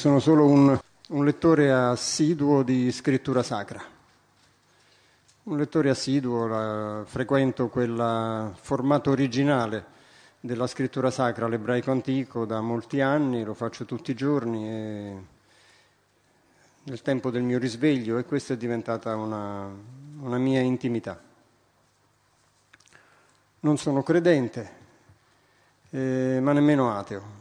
Sono solo un, un lettore assiduo di scrittura sacra. Un lettore assiduo, la, frequento quel formato originale della scrittura sacra, l'ebraico antico, da molti anni, lo faccio tutti i giorni e nel tempo del mio risveglio e questa è diventata una, una mia intimità. Non sono credente, eh, ma nemmeno ateo.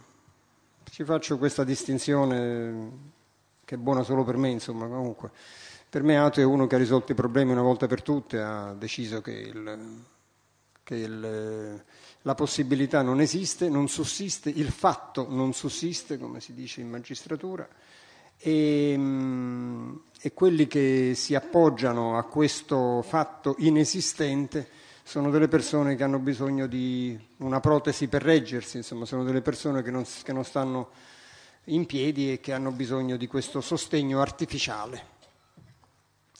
Ci faccio questa distinzione che è buona solo per me, insomma, comunque. Per me ateo è uno che ha risolto i problemi una volta per tutte, ha deciso che, il, che il, la possibilità non esiste, non sussiste, il fatto non sussiste, come si dice in magistratura, e, mm, e quelli che si appoggiano a questo fatto inesistente sono delle persone che hanno bisogno di una protesi per reggersi, insomma, sono delle persone che non, che non stanno in piedi e che hanno bisogno di questo sostegno artificiale.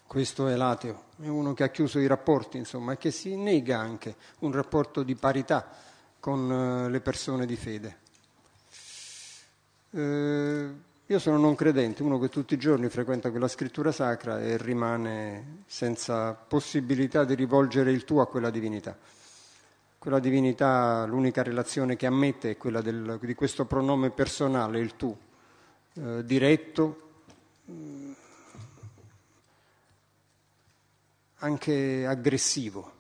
Questo è l'ateo, è uno che ha chiuso i rapporti, insomma, e che si nega anche un rapporto di parità con eh, le persone di fede. Eh, io sono non credente, uno che tutti i giorni frequenta quella scrittura sacra e rimane senza possibilità di rivolgere il tu a quella divinità. Quella divinità, l'unica relazione che ammette è quella del, di questo pronome personale, il tu, eh, diretto, eh, anche aggressivo.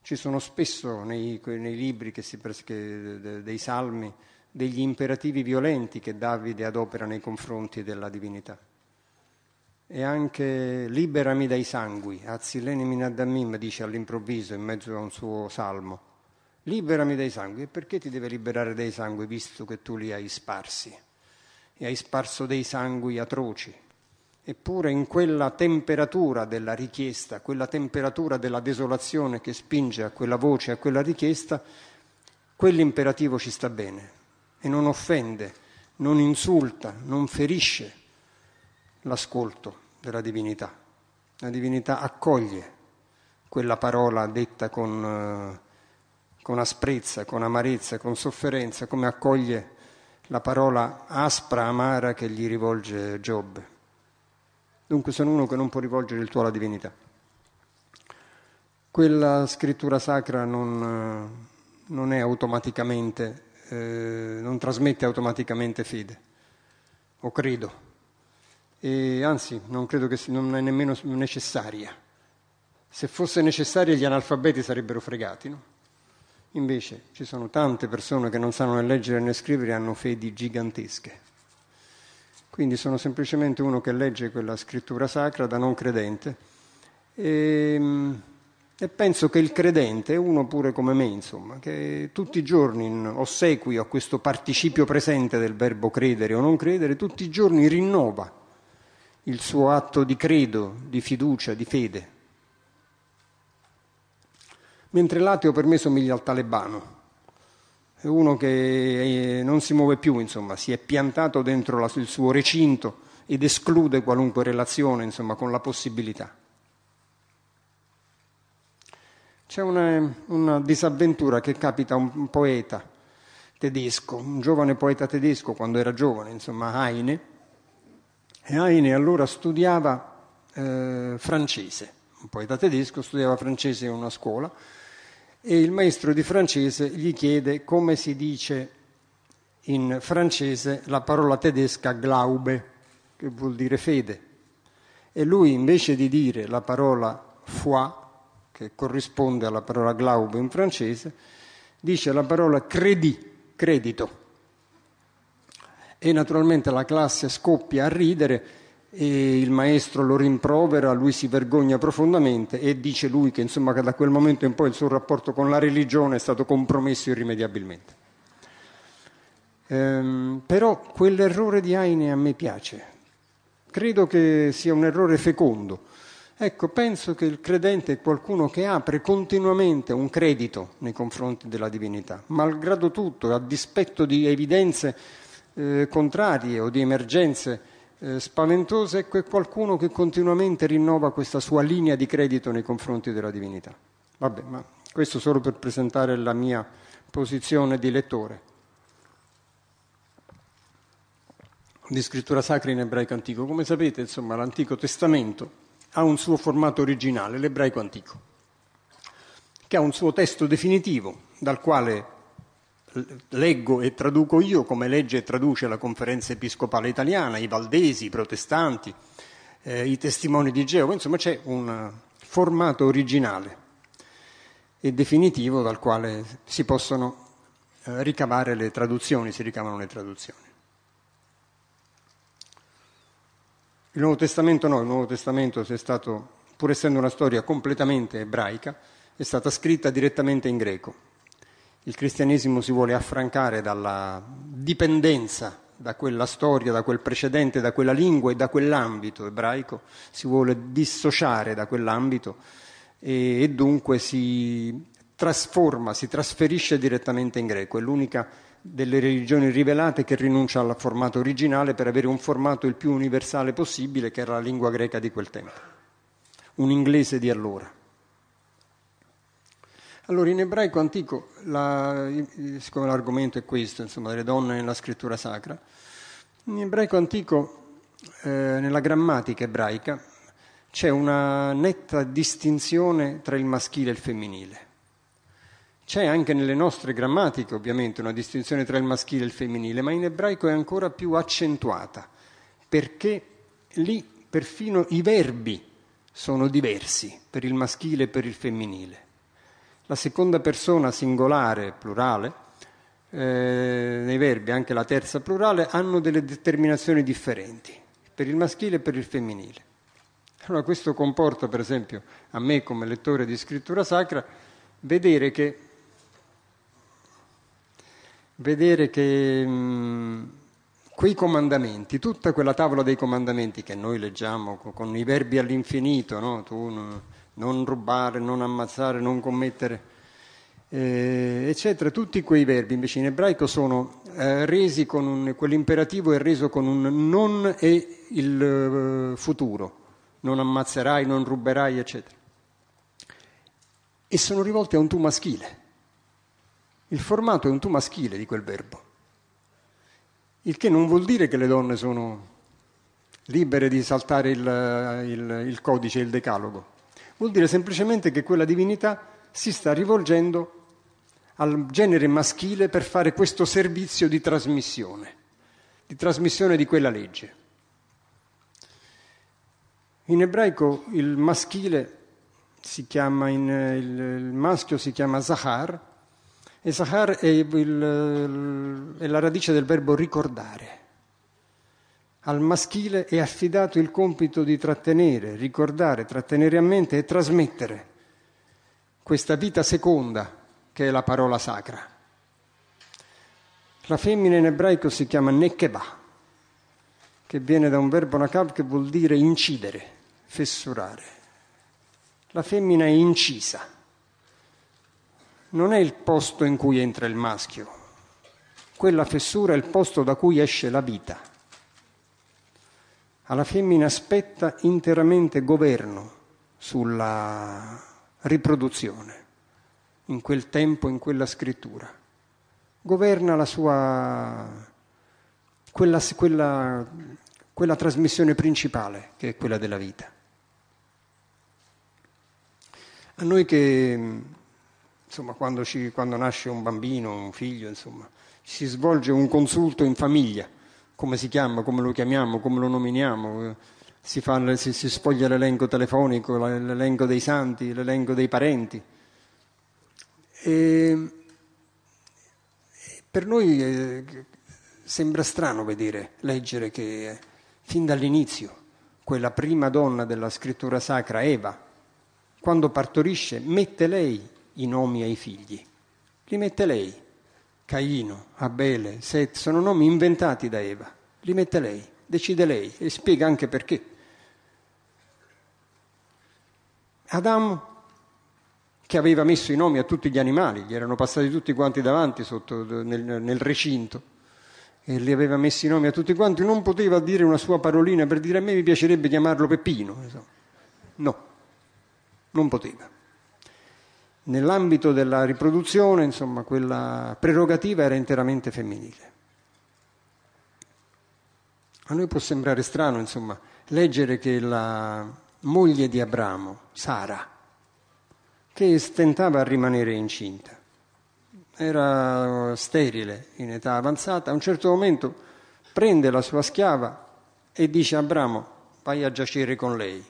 Ci sono spesso nei, nei libri che si, che, dei salmi degli imperativi violenti che Davide adopera nei confronti della divinità. E anche liberami dai sangui, Azzileni Minaddamim dice all'improvviso in mezzo a un suo salmo, liberami dai sangui. E perché ti deve liberare dai sangui visto che tu li hai sparsi? E hai sparso dei sangui atroci. Eppure in quella temperatura della richiesta, quella temperatura della desolazione che spinge a quella voce, a quella richiesta, quell'imperativo ci sta bene e non offende, non insulta, non ferisce l'ascolto della divinità. La divinità accoglie quella parola detta con, eh, con asprezza, con amarezza, con sofferenza, come accoglie la parola aspra, amara che gli rivolge Giobbe. Dunque sono uno che non può rivolgere il tuo alla divinità. Quella scrittura sacra non, eh, non è automaticamente eh, non trasmette automaticamente fede, o credo, e anzi non credo che non è nemmeno necessaria. Se fosse necessaria gli analfabeti sarebbero fregati, no? Invece ci sono tante persone che non sanno né leggere né scrivere e hanno fedi gigantesche. Quindi sono semplicemente uno che legge quella scrittura sacra da non credente e, e penso che il credente uno pure come me, insomma, che tutti i giorni in ossequio a questo participio presente del verbo credere o non credere, tutti i giorni rinnova il suo atto di credo, di fiducia, di fede. Mentre l'ateo per me somiglia al talebano, è uno che non si muove più, insomma, si è piantato dentro il suo recinto ed esclude qualunque relazione, insomma, con la possibilità. C'è una, una disavventura che capita a un poeta tedesco, un giovane poeta tedesco quando era giovane, insomma Heine, e Heine allora studiava eh, francese, un poeta tedesco studiava francese in una scuola e il maestro di francese gli chiede come si dice in francese la parola tedesca glaube, che vuol dire fede. E lui invece di dire la parola foi, che corrisponde alla parola glaube in francese, dice la parola crédit, credito. E naturalmente la classe scoppia a ridere e il maestro lo rimprovera, lui si vergogna profondamente e dice lui che, insomma, da quel momento in poi il suo rapporto con la religione è stato compromesso irrimediabilmente. Ehm, però quell'errore di Heine a me piace, credo che sia un errore fecondo Ecco, penso che il credente è qualcuno che apre continuamente un credito nei confronti della divinità, malgrado tutto, a dispetto di evidenze eh, contrarie o di emergenze eh, spaventose, ecco, è qualcuno che continuamente rinnova questa sua linea di credito nei confronti della divinità. Vabbè, ma questo solo per presentare la mia posizione di lettore. di scrittura sacra in ebraico antico. Come sapete, insomma, l'Antico Testamento ha un suo formato originale, l'ebraico antico, che ha un suo testo definitivo dal quale leggo e traduco io come legge e traduce la conferenza episcopale italiana, i valdesi, i protestanti, eh, i testimoni di Geova, insomma c'è un formato originale e definitivo dal quale si possono eh, ricavare le traduzioni, si ricavano le traduzioni. Il Nuovo Testamento no, il Nuovo Testamento è stato, pur essendo una storia completamente ebraica, è stata scritta direttamente in greco. Il cristianesimo si vuole affrancare dalla dipendenza da quella storia, da quel precedente, da quella lingua e da quell'ambito ebraico, si vuole dissociare da quell'ambito e, e dunque si trasforma, si trasferisce direttamente in greco. È l'unica delle religioni rivelate che rinuncia al formato originale per avere un formato il più universale possibile, che era la lingua greca di quel tempo, un inglese di allora. Allora, in ebraico antico, la, siccome l'argomento è questo, insomma, delle donne nella scrittura sacra, in ebraico antico, eh, nella grammatica ebraica, c'è una netta distinzione tra il maschile e il femminile. C'è anche nelle nostre grammatiche ovviamente una distinzione tra il maschile e il femminile, ma in ebraico è ancora più accentuata, perché lì perfino i verbi sono diversi per il maschile e per il femminile. La seconda persona singolare, plurale, eh, nei verbi, anche la terza plurale, hanno delle determinazioni differenti per il maschile e per il femminile. Allora questo comporta, per esempio, a me come lettore di scrittura sacra, vedere che vedere che mh, mm, quei comandamenti, tutta quella tavola dei comandamenti che noi leggiamo con, con i verbi all'infinito, no? tu no, non rubare, non ammazzare, non commettere, eh, eccetera, tutti quei verbi invece in ebraico sono eh, resi con un, quell'imperativo è reso con un non e il uh, futuro, non ammazzerai, non ruberai, eccetera. E sono rivolti a un tu maschile. Il formato è un tu maschile di quel verbo, il che non vuol dire che le donne sono libere di saltare il, il, il codice, il decalogo, vuol dire semplicemente che quella divinità si sta rivolgendo al genere maschile per fare questo servizio di trasmissione, di trasmissione di quella legge. In ebraico il maschile si chiama, in, il, il maschio si chiama Zahar, e Zahar è, il, è la radice del verbo ricordare. Al maschile è affidato il compito di trattenere, ricordare, trattenere a mente e trasmettere questa vita seconda che è la parola sacra. La femmina in ebraico si chiama nekeba, che viene da un verbo nakav che vuol dire incidere, fessurare. La femmina è incisa non è il posto in cui entra il maschio, quella fessura è il posto da cui esce la vita. Alla femmina spetta interamente governo sulla riproduzione, in quel tempo, in quella scrittura. Governa la sua, quella, quella, quella trasmissione principale, che è quella della vita. A noi che insomma, quando, ci, quando, nasce un bambino, un figlio, insomma, si svolge un consulto in famiglia, come si chiama, come lo chiamiamo, come lo nominiamo, si, fa, si, si sfoglia l'elenco telefonico, l'elenco dei santi, l'elenco dei parenti. E per noi eh, sembra strano vedere, leggere che eh, fin dall'inizio quella prima donna della scrittura sacra, Eva, quando partorisce, mette lei i nomi ai figli. Li mette lei. Caino, Abele, Set, sono nomi inventati da Eva. Li mette lei, decide lei e spiega anche perché. Adamo, che aveva messo i nomi a tutti gli animali, gli erano passati tutti quanti davanti sotto, nel, nel recinto, e li aveva messi i nomi a tutti quanti, non poteva dire una sua parolina per dire a me mi piacerebbe chiamarlo Peppino. No, non poteva. Nell'ambito della riproduzione, insomma, quella prerogativa era interamente femminile. A noi può sembrare strano, insomma, leggere che la moglie di Abramo, Sara, che stentava a rimanere incinta, era sterile in età avanzata, a un certo momento prende la sua schiava e dice a Abramo vai a giacere con lei.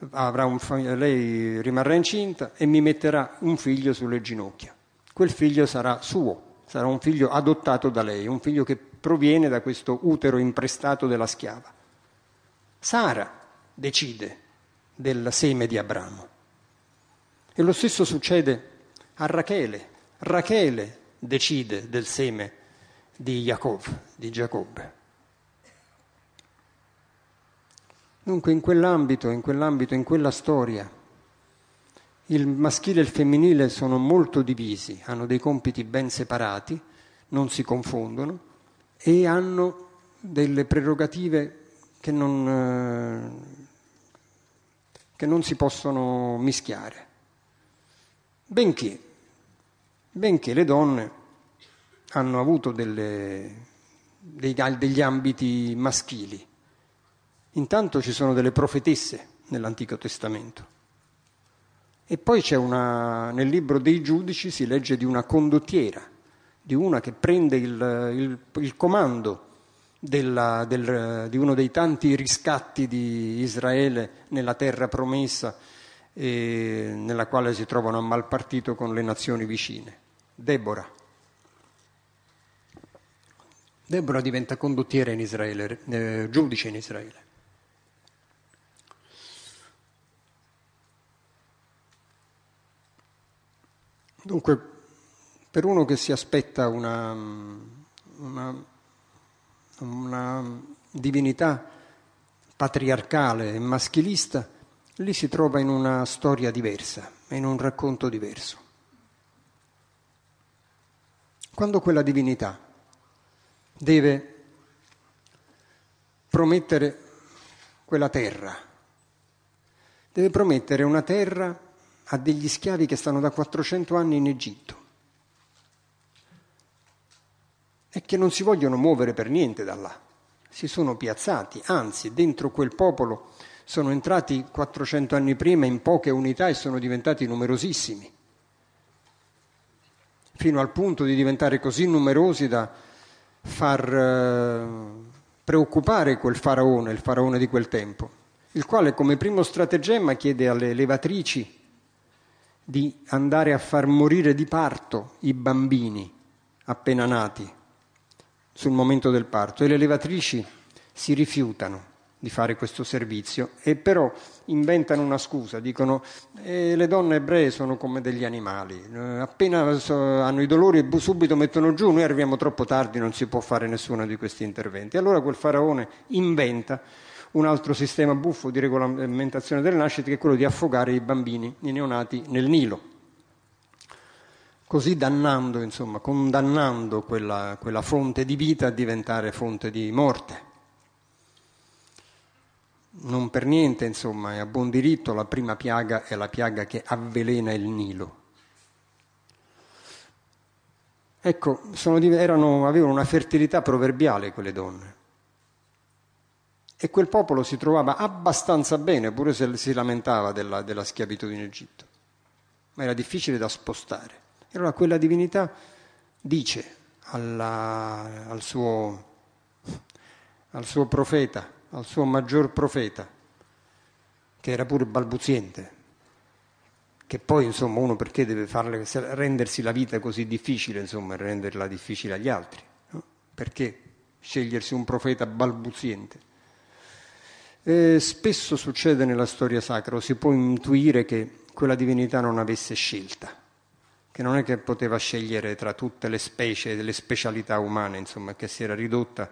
Un, lei rimarrà incinta e mi metterà un figlio sulle ginocchia. Quel figlio sarà suo, sarà un figlio adottato da lei, un figlio che proviene da questo utero imprestato della schiava. Sara decide del seme di Abramo. E lo stesso succede a Rachele. Rachele decide del seme di Jacob, di Giacobbe. Dunque in quell'ambito, in quell'ambito, in quella storia, il maschile e il femminile sono molto divisi, hanno dei compiti ben separati, non si confondono e hanno delle prerogative che non, eh, che non si possono mischiare. Benché, benché le donne hanno avuto delle, dei, degli ambiti maschili. Intanto ci sono delle profetesse nell'Antico Testamento. E poi c'è una, nel libro dei giudici si legge di una condottiera, di una che prende il, il, il comando della, del, di uno dei tanti riscatti di Israele nella terra promessa, eh, nella quale si trovano a mal partito con le nazioni vicine. Deborah. Deborah diventa condottiera in Israele, eh, giudice in Israele. Dunque, per uno che si aspetta una, una, una divinità patriarcale e maschilista, lì si trova in una storia diversa, in un racconto diverso. Quando quella divinità deve promettere quella terra, deve promettere una terra a degli schiavi che stanno da 400 anni in Egitto e che non si vogliono muovere per niente da là. Si sono piazzati, anzi dentro quel popolo sono entrati 400 anni prima in poche unità e sono diventati numerosissimi, fino al punto di diventare così numerosi da far eh, preoccupare quel faraone, il faraone di quel tempo, il quale come primo stratagemma chiede alle levatrici di andare a far morire di parto i bambini appena nati sul momento del parto e le levatrici si rifiutano di fare questo servizio e però inventano una scusa, dicono eh, le donne ebree sono come degli animali, eh, appena so, hanno i dolori subito mettono giù, noi arriviamo troppo tardi, non si può fare nessuno di questi interventi. Allora quel faraone inventa un altro sistema buffo di regolamentazione delle nascite che è quello di affogare i bambini, i neonati, nel Nilo. Così dannando, insomma, condannando quella, quella fonte di vita a diventare fonte di morte. Non per niente, insomma, è a buon diritto la prima piaga è la piaga che avvelena il Nilo. Ecco, erano, avevano una fertilità proverbiale quelle donne. E quel popolo si trovava abbastanza bene, pure se si lamentava della, della schiavitù in Egitto, ma era difficile da spostare. E allora quella divinità dice alla, al, suo, al suo profeta, al suo maggior profeta, che era pure balbuziente, che poi insomma uno perché deve farle, rendersi la vita così difficile, insomma, renderla difficile agli altri? No? Perché scegliersi un profeta balbuziente? Eh, spesso succede nella storia sacra, o si può intuire che quella divinità non avesse scelta, che non è che poteva scegliere tra tutte le specie, le specialità umane, insomma, che si era ridotta.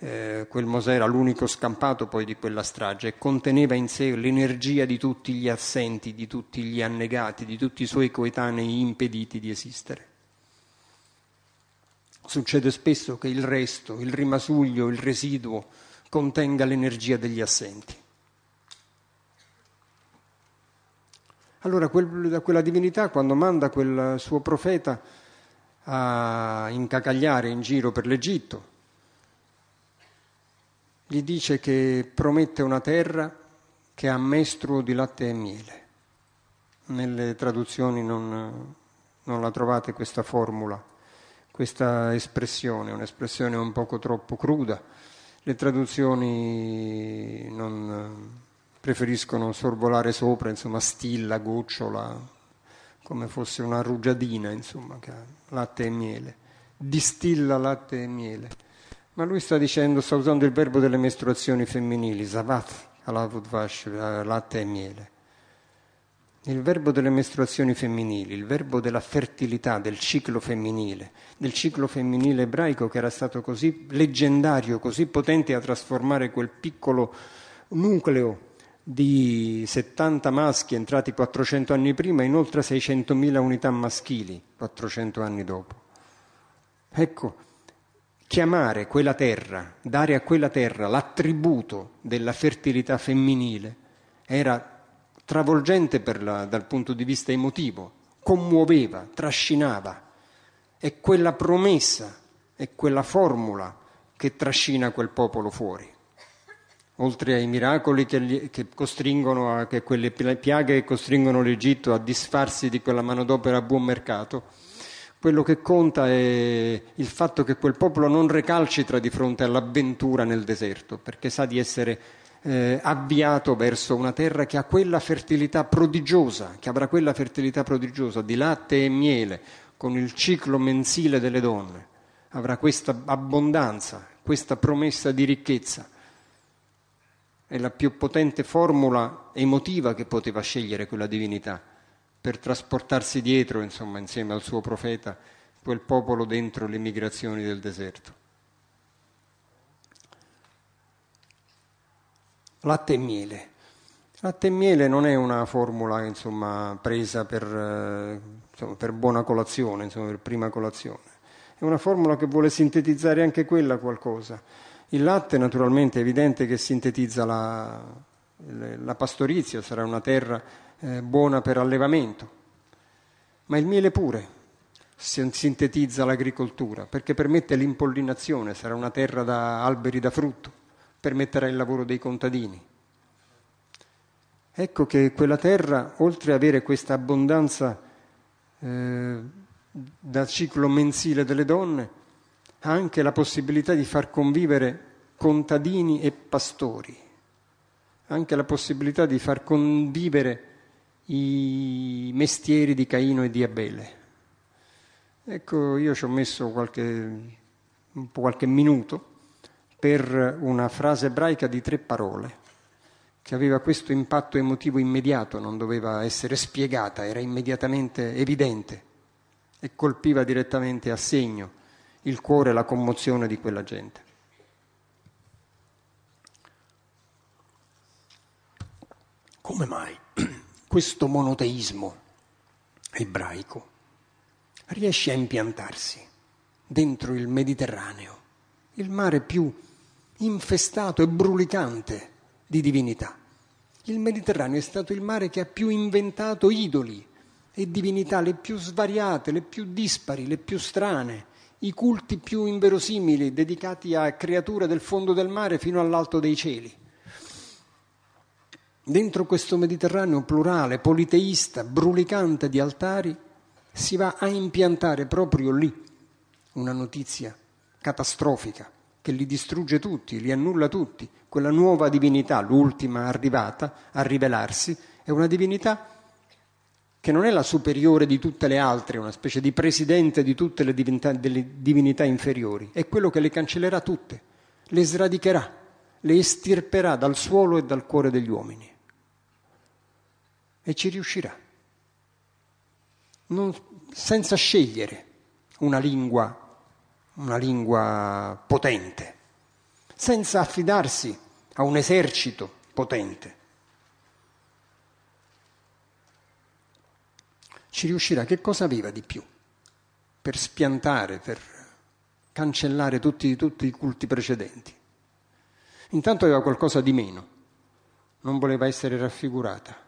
Eh, quel Mosè era l'unico scampato poi di quella strage e conteneva in sé l'energia di tutti gli assenti, di tutti gli annegati, di tutti i suoi coetanei impediti di esistere. Succede spesso che il resto, il rimasuglio, il residuo, contenga l'energia degli assenti. Allora quel, quella divinità quando manda quel suo profeta a incacagliare in giro per l'Egitto, gli dice che promette una terra che ha mestruo di latte e miele. Nelle traduzioni non, non la trovate questa formula, questa espressione, un'espressione un poco troppo cruda. Le traduzioni non preferiscono sorvolare sopra, insomma, stilla, gocciola, come fosse una rugiadina, insomma, che ha latte e miele. Distilla latte e miele. Ma lui sta dicendo, sta usando il verbo delle mestruazioni femminili, zavat, alavudvash, eh, latte e miele. Il verbo delle mestruazioni femminili, il verbo della fertilità, del ciclo femminile, del ciclo femminile ebraico che era stato così leggendario, così potente a trasformare quel piccolo nucleo di 70 maschi entrati 400 anni prima in oltre 600.000 unità maschili 400 anni dopo. Ecco, chiamare quella terra, dare a quella terra l'attributo della fertilità femminile, era travolgente la, dal punto di vista emotivo, commuoveva, trascinava. È quella promessa, è quella formula che trascina quel popolo fuori. Oltre ai miracoli che, che costringono, a, che quelle piaghe che costringono l'Egitto a disfarsi di quella manodopera a buon mercato, quello che conta è il fatto che quel popolo non recalcitra di fronte all'avventura nel deserto, perché sa di essere eh, avviato verso una terra che ha quella fertilità prodigiosa, che avrà quella fertilità prodigiosa di latte e miele, con il ciclo mensile delle donne, avrà questa abbondanza, questa promessa di ricchezza. È la più potente formula emotiva che poteva scegliere quella divinità per trasportarsi dietro, insomma, insieme al suo profeta, quel popolo dentro le migrazioni del deserto. Latte e miele. Latte e miele non è una formula insomma, presa per, eh, insomma, per, buona colazione, insomma, per prima colazione. È una formula che vuole sintetizzare anche quella qualcosa. Il latte naturalmente è evidente che sintetizza la, la pastorizia, sarà una terra eh, buona per allevamento, ma il miele pure sintetizza l'agricoltura perché permette l'impollinazione, sarà una terra da alberi da frutto, permetterà il lavoro dei contadini. Ecco che quella terra, oltre ad avere questa abbondanza eh, da ciclo mensile delle donne, ha anche la possibilità di far convivere contadini e pastori, anche la possibilità di far convivere i mestieri di Caino e di Abele. Ecco, io ci ho messo qualche, qualche minuto per una frase ebraica di tre parole che aveva questo impatto emotivo immediato, non doveva essere spiegata, era immediatamente evidente e colpiva direttamente a segno il cuore e la commozione di quella gente. Come mai? questo monoteismo ebraico riesce a impiantarsi dentro il Mediterraneo, il mare più infestato e brulicante di divinità. Il Mediterraneo è stato il mare che ha più inventato idoli e divinità, le più svariate, le più dispari, le più strane, i culti più inverosimili dedicati a creature del fondo del mare fino all'alto dei cieli dentro questo Mediterraneo plurale, politeista, brulicante di altari, si va a impiantare proprio lì una notizia catastrofica che li distrugge tutti, li annulla tutti. Quella nuova divinità, l'ultima arrivata a rivelarsi, è una divinità che non è la superiore di tutte le altre, una specie di presidente di tutte le divinità, divinità inferiori, è quello che le cancellerà tutte, le sradicherà, le estirperà dal suolo e dal cuore degli uomini e ci riuscirà. Non, senza scegliere una lingua, una lingua potente, senza affidarsi a un esercito potente. Ci riuscirà. Che cosa aveva di più per spiantare, per cancellare tutti, tutti i culti precedenti? Intanto aveva qualcosa di meno, non voleva essere raffigurata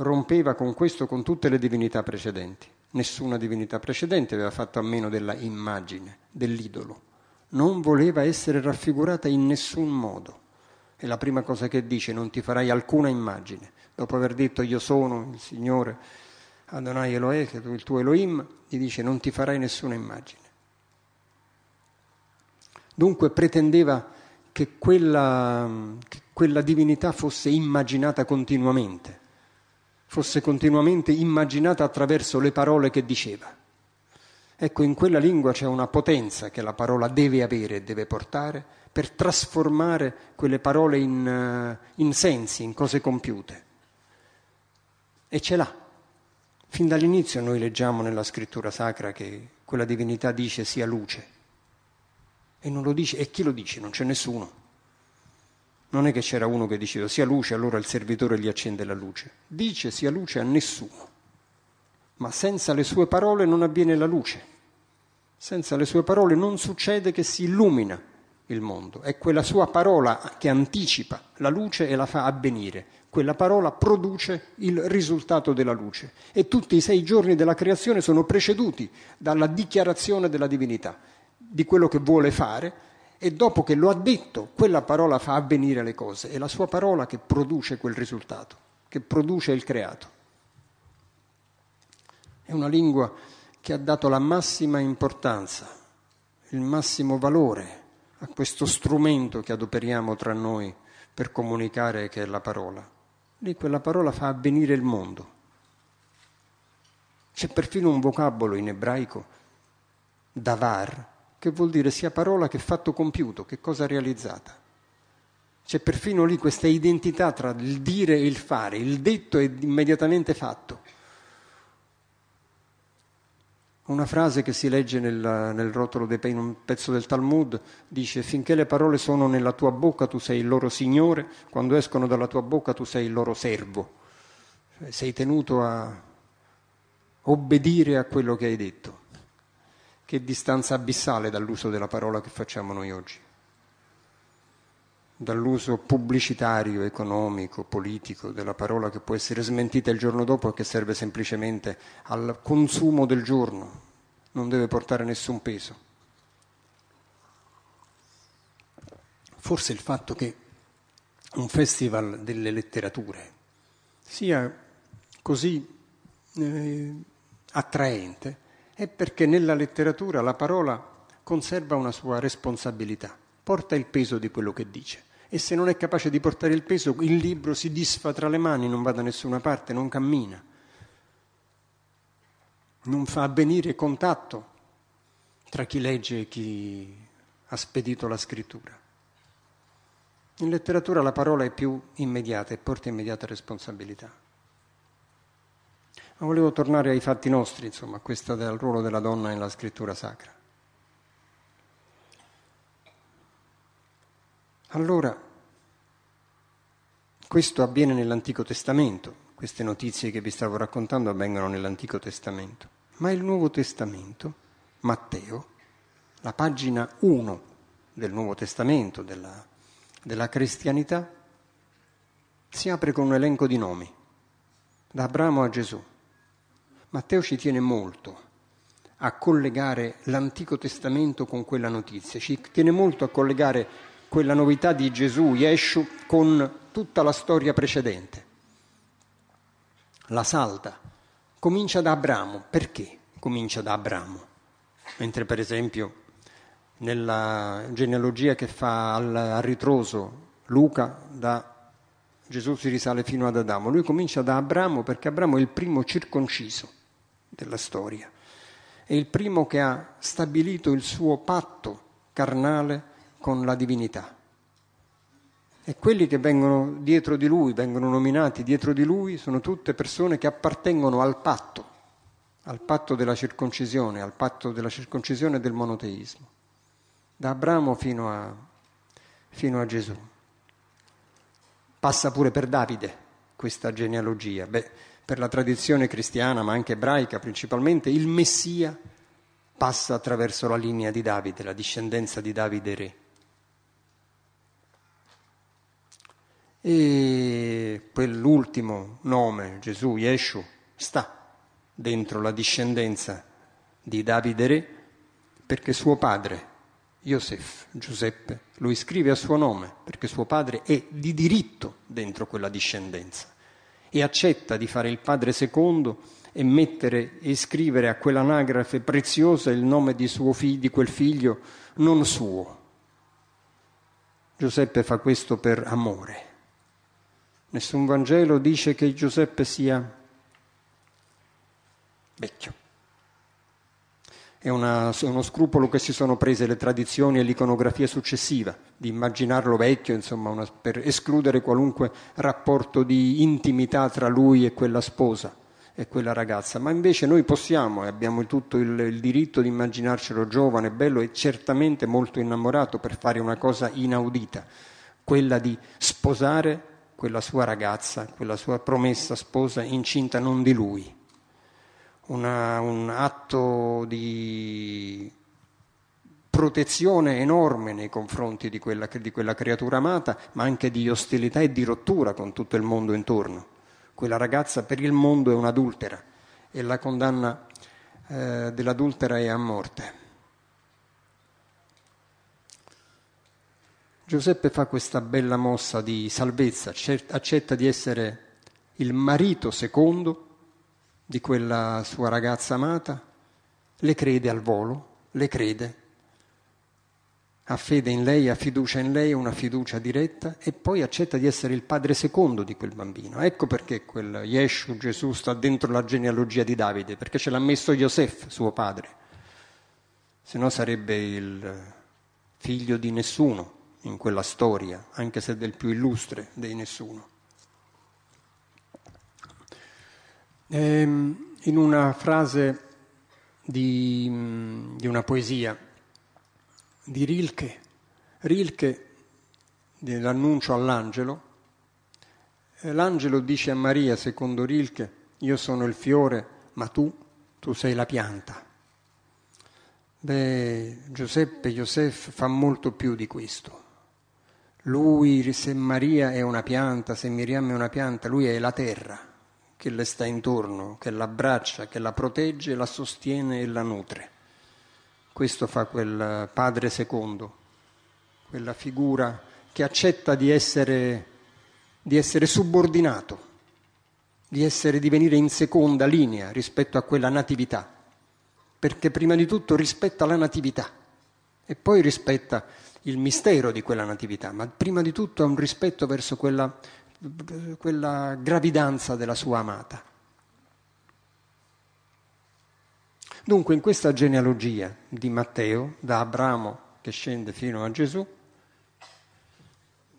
rompeva con questo con tutte le divinità precedenti. Nessuna divinità precedente aveva fatto a meno della immagine, dell'idolo, non voleva essere raffigurata in nessun modo. E la prima cosa che dice, non ti farai alcuna immagine. Dopo aver detto io sono il Signore Adonai è il tuo Elohim, gli dice non ti farai nessuna immagine. Dunque pretendeva che quella, che quella divinità fosse immaginata continuamente, fosse continuamente immaginata attraverso le parole che diceva. Ecco, in quella lingua c'è una potenza che la parola deve avere e deve portare per trasformare quelle parole in, eh, in sensi, in cose compiute. E ce l'ha. Fin dall'inizio noi leggiamo nella scrittura sacra che quella divinità dice sia luce. E dice, e chi lo dice? Non c'è nessuno. Non è che c'era uno che diceva sia luce, allora il servitore gli accende la luce. Dice sia luce a nessuno. Ma senza le sue parole non avviene la luce. Senza le sue parole non succede che si illumina il mondo. È quella sua parola che anticipa la luce e la fa avvenire. Quella parola produce il risultato della luce. E tutti i sei giorni della creazione sono preceduti dalla dichiarazione della divinità, di quello che vuole fare. E dopo che lo ha detto, quella parola fa avvenire le cose. È la sua parola che produce quel risultato, che produce il creato. È una lingua che ha dato la massima importanza, il massimo valore a questo strumento che adoperiamo tra noi per comunicare che è la parola. Lì quella parola fa avvenire il mondo. C'è perfino un vocabolo in ebraico, davar, che vuol dire sia parola che fatto compiuto, che cosa realizzata. C'è perfino lì questa identità tra il dire e il fare, il detto è immediatamente fatto. Una frase che si legge nel, nel rotolo dei in un pezzo del Talmud dice finché le parole sono nella tua bocca tu sei il loro Signore, quando escono dalla tua bocca tu sei il loro servo. Cioè, sei tenuto a obbedire a quello che hai detto. Che distanza abissale dall'uso della parola che facciamo noi oggi. Dall'uso pubblicitario, economico, politico della parola che può essere smentita il giorno dopo e che serve semplicemente al consumo del giorno, non deve portare nessun peso. Forse il fatto che un festival delle letterature sia così eh, attraente è perché nella letteratura la parola conserva una sua responsabilità, porta il peso di quello che dice e se non è capace di portare il peso il libro si disfa tra le mani, non va da nessuna parte, non cammina non fa avvenire contatto tra chi legge e chi ha spedito la scrittura. In letteratura la parola è più immediata e porta immediata responsabilità. Ma volevo tornare ai fatti nostri, insomma, a questo del ruolo della donna nella scrittura sacra. Allora, questo avviene nell'Antico Testamento, queste notizie che vi stavo raccontando avvengono nell'Antico Testamento, ma il Nuovo Testamento, Matteo, la pagina 1 del Nuovo Testamento, della, della cristianità, si apre con un elenco di nomi, da Abramo a Gesù. Matteo ci tiene molto a collegare l'Antico Testamento con quella notizia, ci tiene molto a collegare quella novità di Gesù, Yeshu, con tutta la storia precedente la salda, comincia da Abramo. Perché comincia da Abramo? Mentre per esempio nella genealogia che fa al ritroso Luca da Gesù si risale fino ad Adamo. Lui comincia da Abramo perché Abramo è il primo circonciso della storia. È il primo che ha stabilito il suo patto carnale con la divinità. E quelli che vengono dietro di lui, vengono nominati dietro di lui, sono tutte persone che appartengono al patto, al patto della circoncisione, al patto della circoncisione e del monoteismo, da Abramo fino a, fino a Gesù. Passa pure per Davide questa genealogia. Beh, per la tradizione cristiana, ma anche ebraica principalmente, il Messia passa attraverso la linea di Davide, la discendenza di Davide re. E quell'ultimo nome, Gesù, Yeshu, sta dentro la discendenza di Davide re perché suo padre Yosef, Giuseppe, lo iscrive a suo nome perché suo padre è di diritto dentro quella discendenza e accetta di fare il padre secondo e mettere e scrivere a quell'anagrafe preziosa il nome di, figlio, di quel figlio non suo. Giuseppe fa questo per amore. Nessun Vangelo dice che Giuseppe sia vecchio. È, una, è, uno scrupolo che si sono prese le tradizioni e l'iconografia successiva, di immaginarlo vecchio, insomma, una, per escludere qualunque rapporto di intimità tra lui e quella sposa e quella ragazza. Ma invece noi possiamo e abbiamo tutto il, il diritto di immaginarcelo giovane, bello e certamente molto innamorato per fare una cosa inaudita, quella di sposare quella sua ragazza, quella sua promessa sposa incinta non di lui una, un atto di protezione enorme nei confronti di quella, di quella, creatura amata, ma anche di ostilità e di rottura con tutto il mondo intorno. Quella ragazza per il mondo è un'adultera e la condanna eh, dell'adultera è a morte. Giuseppe fa questa bella mossa di salvezza, accetta di essere il marito secondo di quella sua ragazza amata, le crede al volo, le crede, ha fede in lei, ha fiducia in lei, una fiducia diretta e poi accetta di essere il padre secondo di quel bambino. Ecco perché quel Yeshu, Gesù, sta dentro la genealogia di Davide, perché ce l'ha messo Yosef, suo padre, se no sarebbe il figlio di nessuno in quella storia, anche se del più illustre dei nessuno. Ehm, in una frase di, di, una poesia di Rilke, Rilke dell'annuncio all'angelo, eh, l'angelo dice a Maria, secondo Rilke, io sono il fiore, ma tu, tu sei la pianta. Beh, Giuseppe Joseph fa molto più di questo. Lui, se Maria è una pianta, se Miriam è una pianta, lui è la terra che le sta intorno, che l'abbraccia, che la protegge, la sostiene e la nutre. Questo fa quel padre secondo, quella figura che accetta di essere, di essere subordinato, di, essere, di venire in seconda linea rispetto a quella natività, perché prima di tutto rispetta la natività e poi rispetta il mistero di quella natività, ma prima di tutto ha un rispetto verso quella quella gravidanza della sua amata. Dunque in questa genealogia di Matteo, da Abramo che scende fino a Gesù,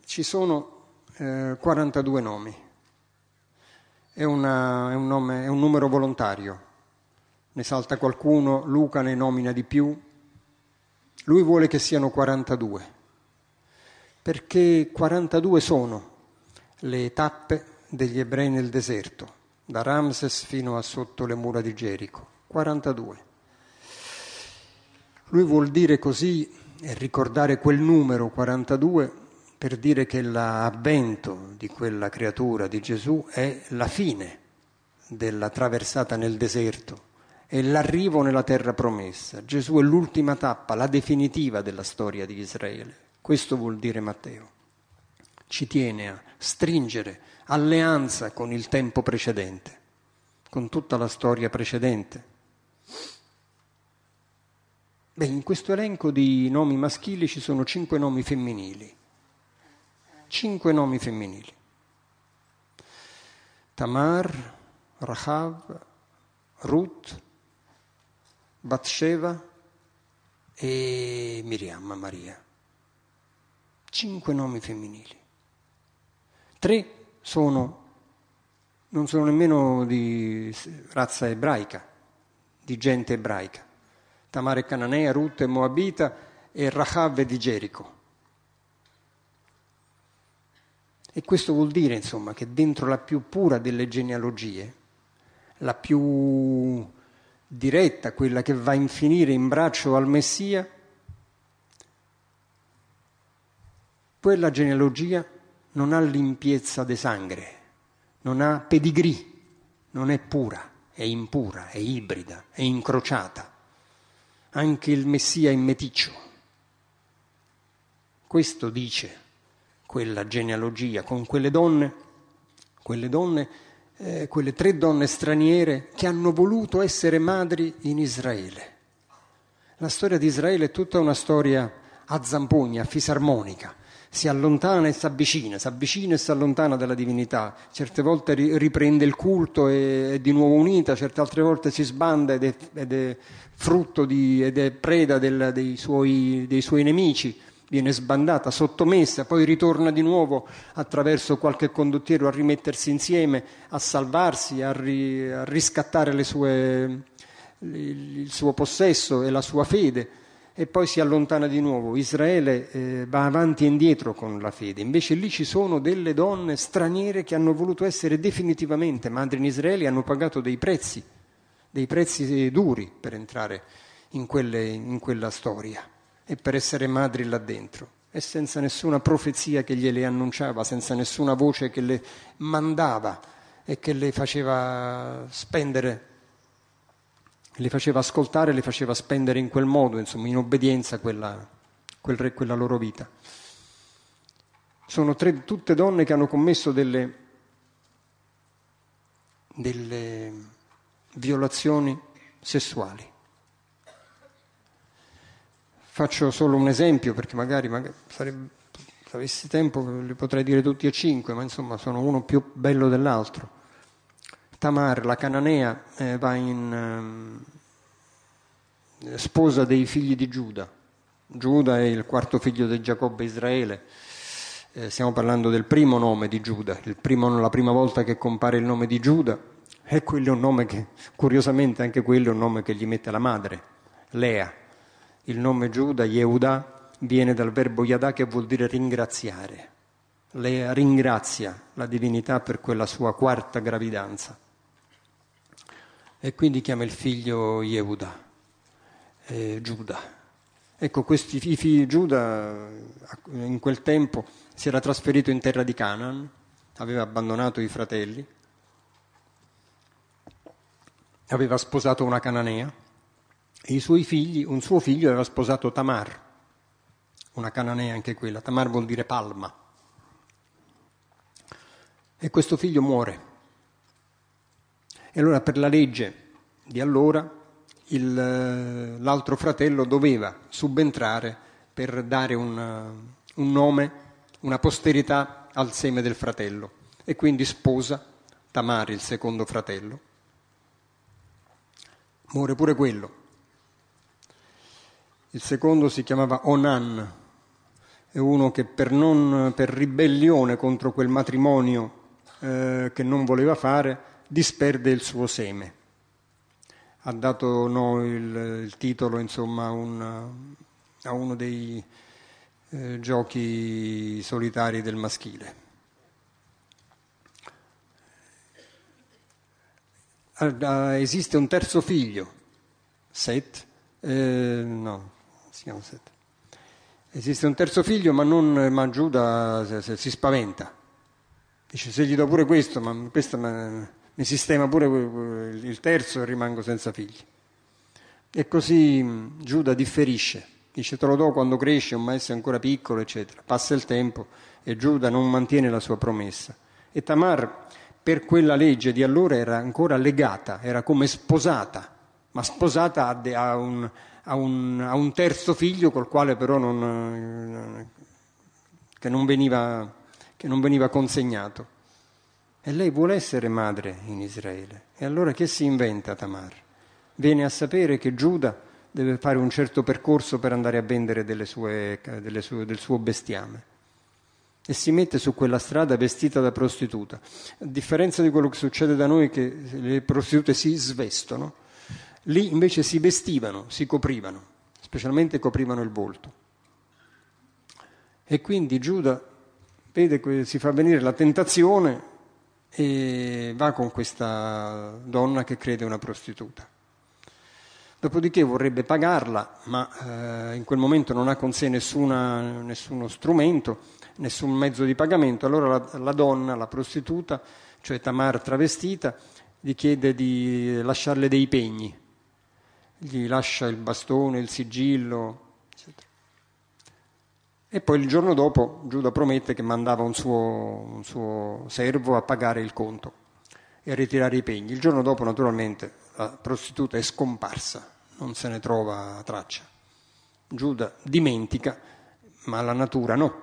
ci sono eh, 42 nomi. È, una, è, un nome, è un numero volontario. Ne salta qualcuno, Luca ne nomina di più. Lui vuole che siano 42, perché 42 sono le tappe degli ebrei nel deserto, da Ramses fino a sotto le mura di Gerico, 42. Lui vuol dire così e ricordare quel numero 42 per dire che l'avvento di quella creatura di Gesù è la fine della traversata nel deserto, è l'arrivo nella terra promessa. Gesù è l'ultima tappa, la definitiva della storia di Israele. Questo vuol dire Matteo ci tiene a stringere alleanza con il tempo precedente, con tutta la storia precedente. Beh, in questo elenco di nomi maschili ci sono cinque nomi femminili. Cinque nomi femminili. Tamar, Rahav, Ruth, Bathsheba e Miriam, Maria. Cinque nomi femminili. Tre sono, non sono nemmeno di razza ebraica, di gente ebraica. Tamare Cananea, Ruth e Moabita e Rahav di Gerico. E questo vuol dire, insomma, che dentro la più pura delle genealogie, la più diretta, quella che va a infinire in braccio al Messia, quella genealogia non ha limpiezza de sangre, non ha pedigree, non è pura, è impura, è ibrida, è incrociata. Anche il Messia è meticcio, Questo dice quella genealogia con quelle donne, quelle donne, eh, quelle tre donne straniere che hanno voluto essere madri in Israele. La storia di Israele è tutta una storia a zampogni, a fisarmonica si allontana e si avvicina, si avvicina e si allontana dalla divinità, certe volte riprende il culto e è di nuovo unita, certe altre volte si sbanda ed è, ed è frutto di, ed è preda del, dei, suoi, dei suoi nemici, viene sbandata, sottomessa, poi ritorna di nuovo attraverso qualche condottiero a rimettersi insieme, a salvarsi, a, ri, a riscattare sue, il suo possesso e la sua fede e poi si allontana di nuovo. Israele eh, va avanti e indietro con la fede. Invece lì ci sono delle donne straniere che hanno voluto essere definitivamente madri in Israele e hanno pagato dei prezzi, dei prezzi duri per entrare in, quelle, in quella storia e per essere madri là dentro. E senza nessuna profezia che gliele annunciava, senza nessuna voce che le mandava e che le faceva spendere le faceva ascoltare, le faceva spendere in quel modo, insomma, in obbedienza quella, quel, quella loro vita. Sono tre, tutte donne che hanno commesso delle, delle violazioni sessuali. Faccio solo un esempio perché magari, magari sarebbe, se avessi tempo li potrei dire tutti e cinque, ma insomma sono uno più bello dell'altro. Tamar, la cananea, eh, va in eh, sposa dei figli di Giuda. Giuda è il quarto figlio di Giacobbe Israele. Eh, stiamo parlando del primo nome di Giuda, primo, la prima volta che compare il nome di Giuda. E quello è un nome che, curiosamente, anche quello è un nome che gli mette la madre, Lea. Il nome Giuda, Yehuda, viene dal verbo Yadà che vuol dire ringraziare. Lea ringrazia la divinità per quella sua quarta gravidanza e quindi chiama il figlio Yehuda, eh, Giuda. Ecco, questi i figli di Giuda in quel tempo si era trasferito in terra di Canaan, aveva abbandonato i fratelli, aveva sposato una cananea e i suoi figli, un suo figlio aveva sposato Tamar, una cananea anche quella. Tamar vuol dire palma. E questo figlio muore. E allora per la legge di allora il, l'altro fratello doveva subentrare per dare un, un nome, una posterità al seme del fratello e quindi sposa Tamar, il secondo fratello. Muore pure quello. Il secondo si chiamava Onan, è uno che per, non, per ribellione contro quel matrimonio eh, che non voleva fare, disperde il suo seme. Ha dato no, il, il, titolo insomma, un, a uno dei eh, giochi solitari del maschile. esiste un terzo figlio, Set, eh, no, si chiama Set. Esiste un terzo figlio, ma, non, ma Giuda si spaventa. Dice, se gli do pure questo, ma questo mi sistema pure il terzo e rimango senza figli. E così Giuda differisce, dice te lo do quando cresce, un maestro ancora piccolo, eccetera. Passa il tempo e Giuda non mantiene la sua promessa. E Tamar, per quella legge di allora, era ancora legata, era come sposata, ma sposata a, un, a, un, a un, terzo figlio col quale però non, che non veniva, che non veniva consegnato. E lei vuole essere madre in Israele. E allora che si inventa Tamar? Viene a sapere che Giuda deve fare un certo percorso per andare a vendere delle sue, delle sue, del suo bestiame. E si mette su quella strada vestita da prostituta. A differenza di quello che succede da noi, che le prostitute si svestono, lì invece si vestivano, si coprivano, specialmente coprivano il volto. E quindi Giuda vede, si fa venire la tentazione e va con questa donna che crede una prostituta. Dopodiché vorrebbe pagarla, ma eh, in quel momento non ha con sé nessuna, nessuno strumento, nessun mezzo di pagamento. Allora la, la, donna, la prostituta, cioè Tamar travestita, gli chiede di lasciarle dei pegni. Gli lascia il bastone, il sigillo. E poi il giorno dopo Giuda promette che mandava un suo, un suo servo a pagare il conto e a ritirare i pegni. Il giorno dopo naturalmente la prostituta è scomparsa, non se ne trova traccia. Giuda dimentica, ma la natura no.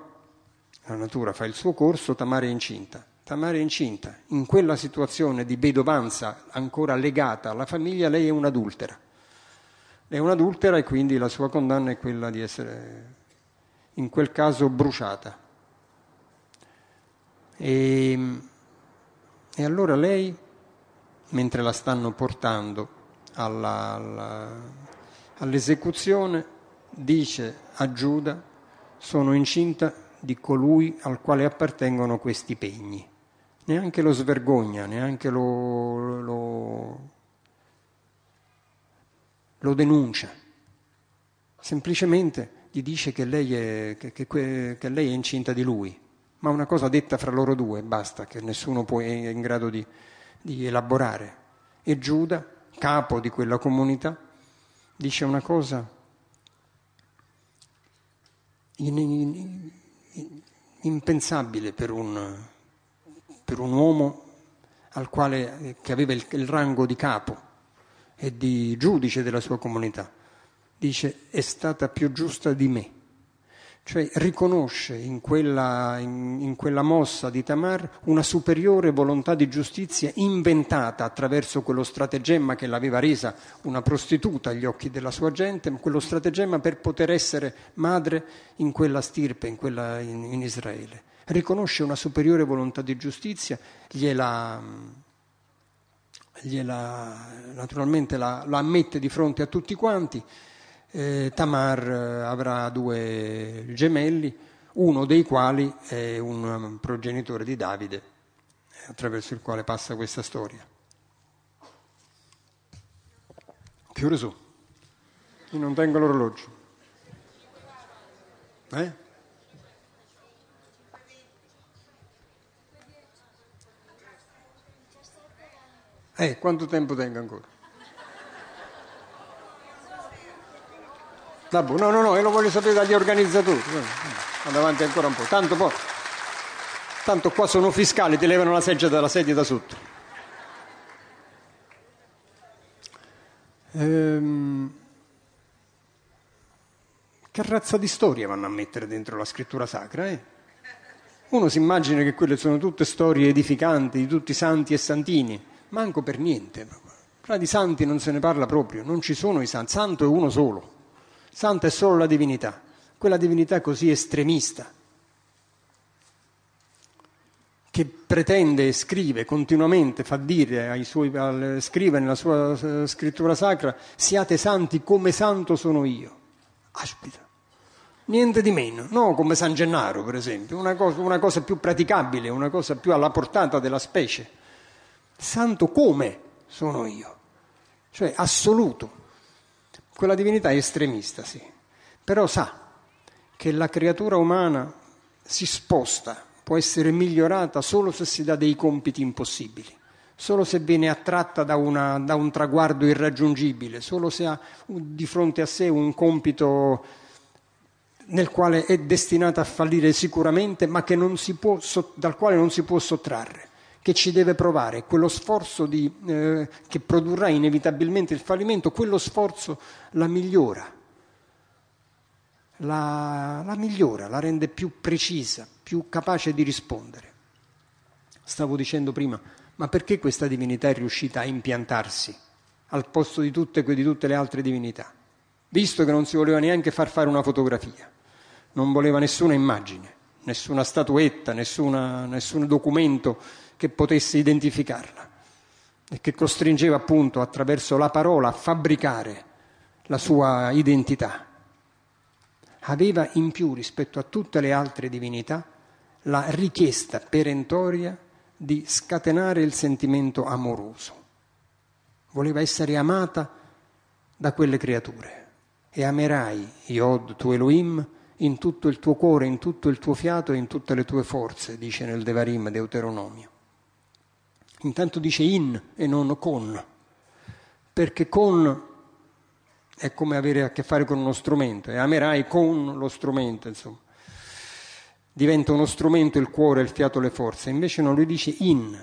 La natura fa il suo corso, Tamara è incinta. Tamara è incinta. In quella situazione di vedovanza ancora legata alla famiglia, lei è un'adultera. È un'adultera e quindi la sua condanna è quella di essere in quel caso bruciata. E, e allora lei, mentre la stanno portando alla, alla, all'esecuzione, dice a Giuda, sono incinta di colui al quale appartengono questi pegni. Neanche lo svergogna, neanche lo, lo, lo denuncia. Semplicemente gli dice che lei, è, che, che, che lei, è, incinta di lui, ma una cosa detta fra loro due, basta, che nessuno può, è in grado di, di elaborare. E Giuda, capo di quella comunità, dice una cosa in, in, in, impensabile per un, per un uomo quale, che aveva il, il rango di capo e di giudice della sua comunità dice è stata più giusta di me. Cioè riconosce in quella, in, in quella mossa di Tamar una superiore volontà di giustizia inventata attraverso quello stratagemma che l'aveva resa una prostituta agli occhi della sua gente, quello stratagemma per poter essere madre in quella stirpe, in, quella, in, Israele. Riconosce una superiore volontà di giustizia, gliela, gliela naturalmente la, la ammette di fronte a tutti quanti eh, Tamar eh, avrà due gemelli, uno dei quali è un um, progenitore di Davide, attraverso il quale passa questa storia. Ore sono? Io non tengo l'orologio. Eh? Eh, quanto tempo tengo ancora? No, no, no, io lo voglio sapere dagli organizzatori. Vado avanti ancora un po'. Tanto, poi, tanto qua sono fiscali, ti levano la sedia dalla sedia da sotto. Ehm, che razza di storie vanno a mettere dentro la scrittura sacra? Eh? Uno si immagina che quelle sono tutte storie edificanti di tutti i santi e santini, manco per niente. Fra di santi non se ne parla proprio, non ci sono i santi, santo è uno solo. Santa è solo la divinità, quella divinità così estremista, che pretende e scrive continuamente, fa dire ai suoi, al, scrive nella sua uh, scrittura sacra, siate santi come santo sono io. Aspita. Niente di meno, no come San Gennaro per esempio, una cosa, una cosa più praticabile, una cosa più alla portata della specie. Santo come sono io, cioè assoluto. Quella divinità è estremista, sì, però sa che la creatura umana si sposta, può essere migliorata solo se si dà dei compiti impossibili, solo se viene attratta da, una, da un traguardo irraggiungibile, solo se ha di fronte a sé un compito nel quale è destinata a fallire sicuramente, ma può, dal quale non si può sottrarre che ci deve provare, quello sforzo di, eh, che produrrà inevitabilmente il fallimento, quello sforzo la migliora, la, la migliora, la rende più precisa, più capace di rispondere. Stavo dicendo prima, ma perché questa divinità è riuscita a impiantarsi al posto di tutte, di tutte le altre divinità? Visto che non si voleva neanche far fare una fotografia, non voleva nessuna immagine, nessuna statuetta, nessuna, nessun documento che potesse identificarla e che costringeva appunto attraverso la parola a fabbricare la sua identità. Aveva in più rispetto a tutte le altre divinità la richiesta perentoria di scatenare il sentimento amoroso. Voleva essere amata da quelle creature. E amerai, Iod, tu Elohim, in tutto il tuo cuore, in tutto il tuo fiato e in tutte le tue forze, dice nel Devarim Deuteronomio. Intanto dice in e non con, perché con è come avere a che fare con uno strumento e amerai con lo strumento, insomma. diventa uno strumento il cuore, il fiato, le forze, invece non lui dice in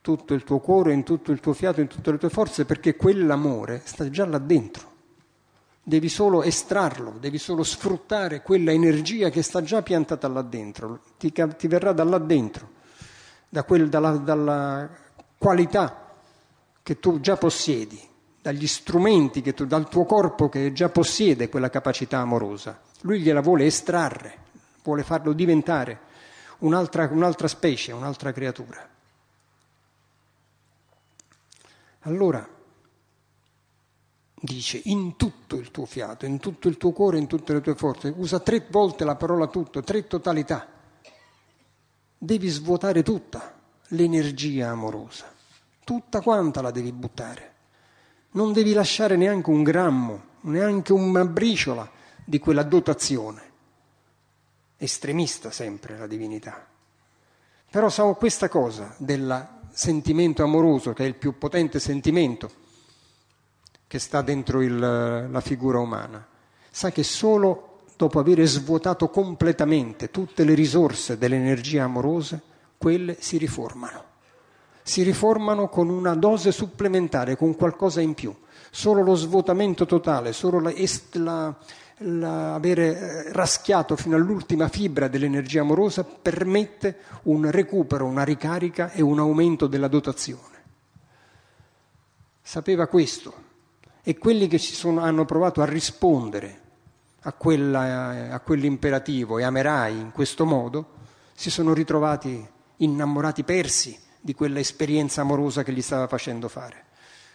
tutto il tuo cuore, in tutto il tuo fiato, in tutte le tue forze, perché quell'amore sta già là dentro. Devi solo estrarlo, devi solo sfruttare quella energia che sta già piantata là dentro, ti, ti verrà da là dentro, da quel, dalla, dalla qualità che tu già possiedi, dagli strumenti che tu, dal tuo corpo che già possiede quella capacità amorosa. Lui gliela vuole estrarre vuole farlo diventare un'altra, un'altra specie, un'altra creatura. Allora dice in tutto il tuo fiato, in tutto il tuo cuore, in tutte le tue forze, usa tre volte la parola tutto, tre totalità. Devi svuotare tutta l'energia amorosa, tutta quanta la devi buttare. Non devi lasciare neanche un grammo, neanche una briciola di quella dotazione estremista sempre la divinità. Però sa questa cosa del sentimento amoroso, che è il più potente sentimento che sta dentro il, la figura umana, sa che solo dopo aver svuotato completamente tutte le risorse dell'energia amorosa, quelle si riformano. Si riformano con una dose supplementare, con qualcosa in più. Solo lo svuotamento totale, solo la, la avere eh, raschiato fino all'ultima fibra dell'energia amorosa permette un recupero, una ricarica e un aumento della dotazione. Sapeva questo e quelli che sono, hanno provato a rispondere a, quella, a quell'imperativo e amerai in questo modo si sono ritrovati innamorati, persi di quella esperienza amorosa che gli stava facendo fare.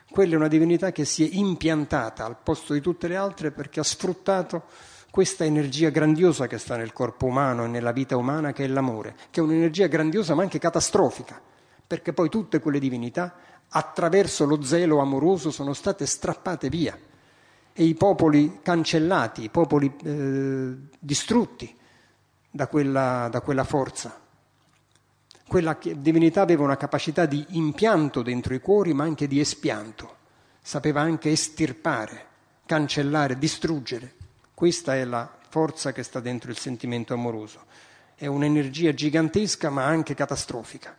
Quella è una divinità che si è impiantata al posto di tutte le altre perché ha sfruttato questa energia grandiosa che sta nel corpo umano e nella vita umana, che è l'amore, che è un'energia grandiosa ma anche catastrofica, perché poi tutte quelle divinità, attraverso lo zelo amoroso, sono state strappate via e i popoli cancellati, i popoli eh, distrutti da quella, da quella forza. Quella divinità aveva una capacità di impianto dentro i cuori, ma anche di espianto. Sapeva anche estirpare, cancellare, distruggere. Questa è la forza che sta dentro il sentimento amoroso. È un'energia gigantesca, ma anche catastrofica.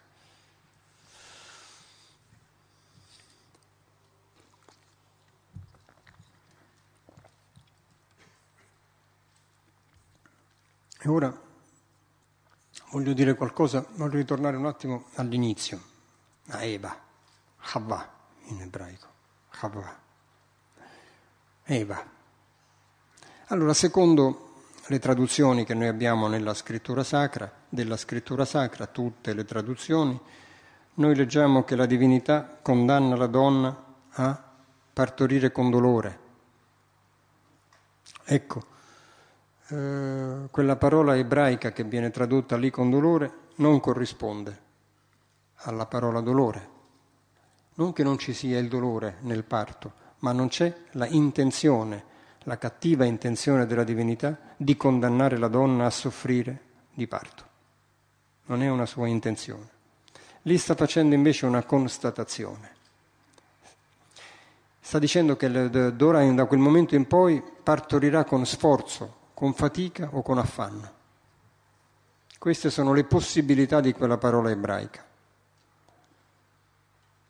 E ora voglio dire qualcosa, voglio ritornare un attimo all'inizio, a Eva, Havva in ebraico, Havva, Eva. Allora, secondo le traduzioni che noi abbiamo nella scrittura sacra, della scrittura sacra, tutte le traduzioni, noi leggiamo che la divinità condanna la donna a partorire con dolore. Ecco, eh, quella parola ebraica che viene tradotta lì con dolore non corrisponde alla parola dolore. Non che non ci sia il dolore nel parto, ma non c'è la intenzione, la cattiva intenzione della divinità di condannare la donna a soffrire di parto. Non è una sua intenzione. Lì sta facendo invece una constatazione. Sta dicendo che d'ora da quel momento in poi partorirà con sforzo, con fatica o con affanno. Queste sono le possibilità di quella parola ebraica.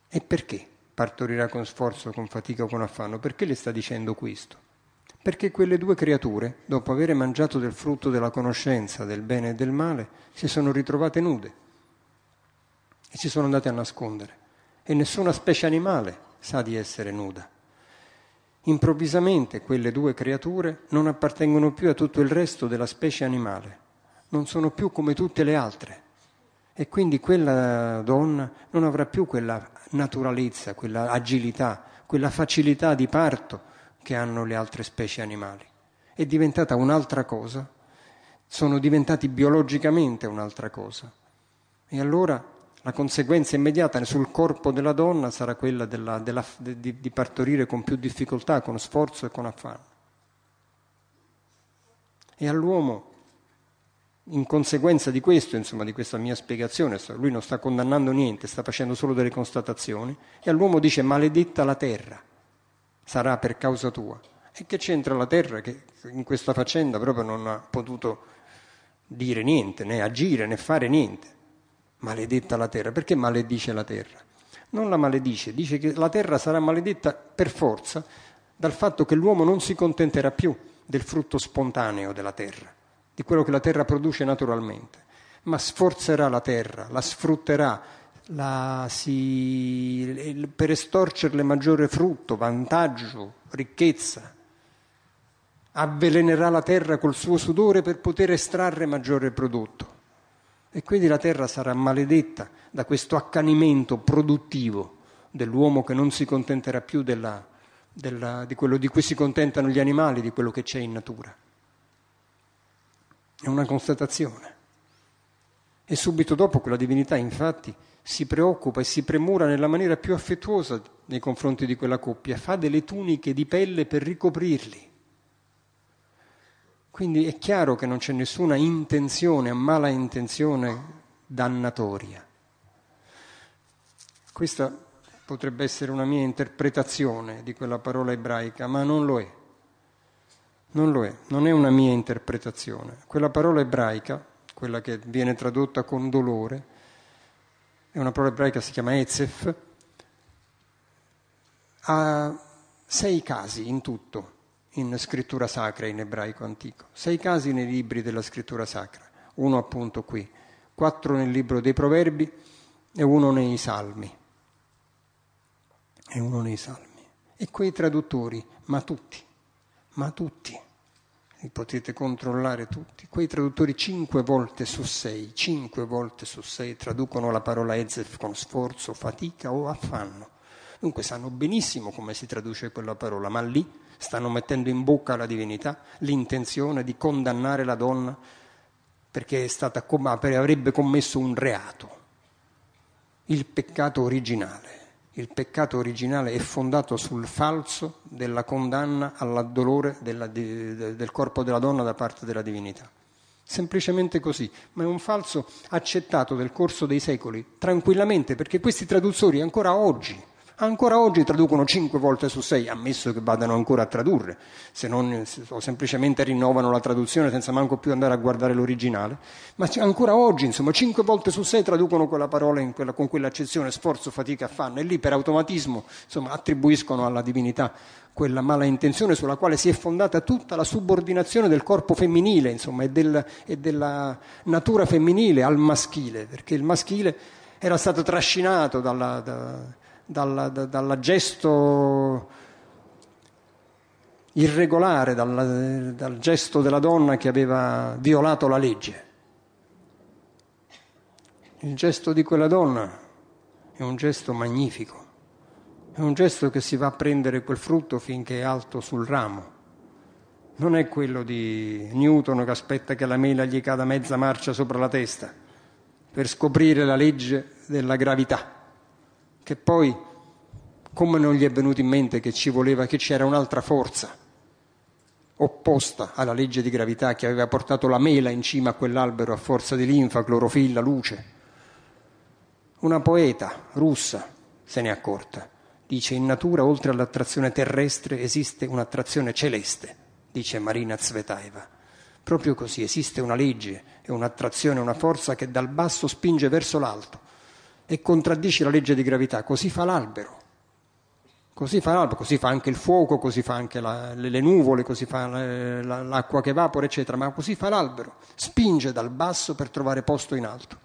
E perché partorirà con sforzo, con fatica o con affanno? Perché le sta dicendo questo? Perché quelle due creature, dopo aver mangiato del frutto della conoscenza del bene e del male, si sono ritrovate nude e si sono andate a nascondere. E nessuna specie animale sa di essere nuda improvvisamente quelle due creature non appartengono più a tutto il resto della specie animale, non sono più come tutte le altre. E quindi quella donna non avrà più quella naturalezza, quella agilità, quella facilità di parto che hanno le altre specie animali. È diventata un'altra cosa, sono diventati biologicamente un'altra cosa. E allora la conseguenza immediata sul corpo della donna sarà quella della, della, di, di partorire con più difficoltà, con sforzo e con affanno. E all'uomo, in conseguenza di questo, insomma, di questa mia spiegazione, lui non sta condannando niente, sta facendo solo delle constatazioni, e all'uomo dice maledetta la terra, sarà per causa tua. E che c'entra la terra che in questa faccenda proprio non ha potuto dire niente, né agire, né fare niente. Maledetta la terra. Perché maledice la terra? Non la maledice, dice che la terra sarà maledetta per forza dal fatto che l'uomo non si contenterà più del frutto spontaneo della terra, di quello che la terra produce naturalmente, ma sforzerà la terra, la sfrutterà la si, per estorcerle maggiore frutto, vantaggio, ricchezza. Avvelenerà la terra col suo sudore per poter estrarre maggiore prodotto. E quindi la terra sarà maledetta da questo accanimento produttivo dell'uomo che non si contenterà più della, della, di quello di cui si contentano gli animali, di quello che c'è in natura. È una constatazione. E subito dopo quella divinità, infatti, si preoccupa e si premura nella maniera più affettuosa nei confronti di quella coppia, fa delle tuniche di pelle per ricoprirli. Quindi è chiaro che non c'è nessuna intenzione, mala intenzione dannatoria. Questa potrebbe essere una mia interpretazione di quella parola ebraica, ma non lo è. Non lo è, non è una mia interpretazione. Quella parola ebraica, quella che viene tradotta con dolore, è una parola ebraica si chiama Ezef, ha sei casi in tutto in scrittura sacra in ebraico antico, sei casi nei libri della scrittura sacra, uno appunto qui, quattro nel libro dei proverbi e uno nei salmi è uno dei salmi. E quei traduttori, ma tutti, ma tutti, li potete controllare tutti, quei traduttori cinque volte su sei, cinque volte su sei traducono la parola Ezef con sforzo, fatica o affanno. Dunque sanno benissimo come si traduce quella parola, ma lì stanno mettendo in bocca alla divinità l'intenzione di condannare la donna perché stata, avrebbe commesso un reato, il peccato originale il peccato originale è fondato sul falso della condanna al dolore della, del corpo della donna da parte della divinità. Semplicemente così, ma è un falso accettato nel corso dei secoli, tranquillamente, perché questi traduttori ancora oggi Ancora oggi traducono cinque volte su sei, ammesso che vadano ancora a tradurre, se non o semplicemente rinnovano la traduzione senza manco più andare a guardare l'originale. Ma ancora oggi, insomma, cinque volte su sei traducono quella parola quella, con quell'accezione sforzo, fatica, affanno, e lì per automatismo insomma, attribuiscono alla divinità quella mala intenzione sulla quale si è fondata tutta la subordinazione del corpo femminile, insomma, e, del, e della natura femminile al maschile, perché il maschile era stato trascinato dalla. Da, dal, da, dal gesto irregolare, dal, dal gesto della donna che aveva violato la legge. Il gesto di quella donna è un gesto magnifico, è un gesto che si va a prendere quel frutto finché è alto sul ramo. Non è quello di Newton che aspetta che la mela gli cada mezza marcia sopra la testa per scoprire la legge della gravità che poi, come non gli è venuto in mente che ci voleva, che c'era un'altra forza opposta alla legge di gravità che aveva portato la mela in cima a quell'albero a forza di linfa, clorofilla, luce. Una poeta russa se n'è accorta. Dice in natura oltre all'attrazione terrestre esiste un'attrazione celeste, dice Marina Zvetaeva. Proprio così esiste una legge e un'attrazione, una forza che dal basso spinge verso l'alto e contraddici la legge di gravità, così fa l'albero. Così fa l'albero, così fa anche il fuoco, così fa anche la, le, le, nuvole, così fa la, la, l'acqua che evapora, eccetera, ma così fa l'albero, spinge dal basso per trovare posto in alto.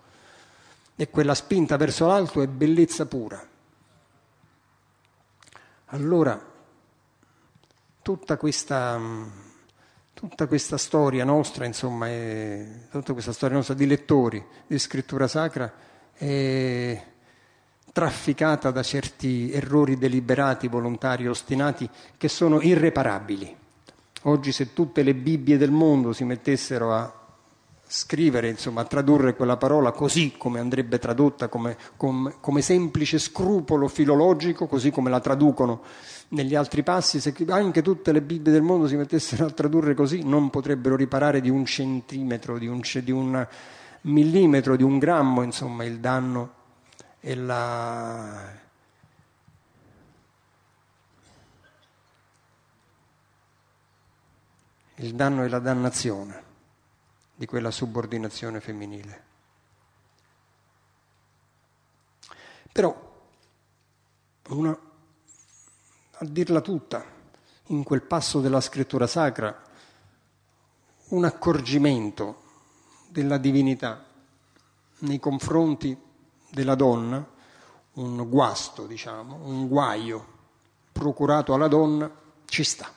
E quella spinta verso l'alto è bellezza pura. Allora, tutta questa, tutta questa storia nostra, insomma, è, tutta questa storia nostra di lettori di scrittura sacra, è trafficata da certi errori deliberati, volontari, ostinati, che sono irreparabili. Oggi se tutte le Bibbie del mondo si mettessero a scrivere, insomma, a tradurre quella parola così come andrebbe tradotta, come, come, come, semplice scrupolo filologico, così come la traducono negli altri passi, se anche tutte le Bibbie del mondo si mettessero a tradurre così, non potrebbero riparare di un centimetro, di un, di un millimetro di un grammo, insomma, il danno e la... il danno e la dannazione di quella subordinazione femminile. Però, una, a dirla tutta, in quel passo della scrittura sacra, un accorgimento della divinità nei confronti della donna, un guasto, diciamo, un guaio procurato alla donna, ci sta.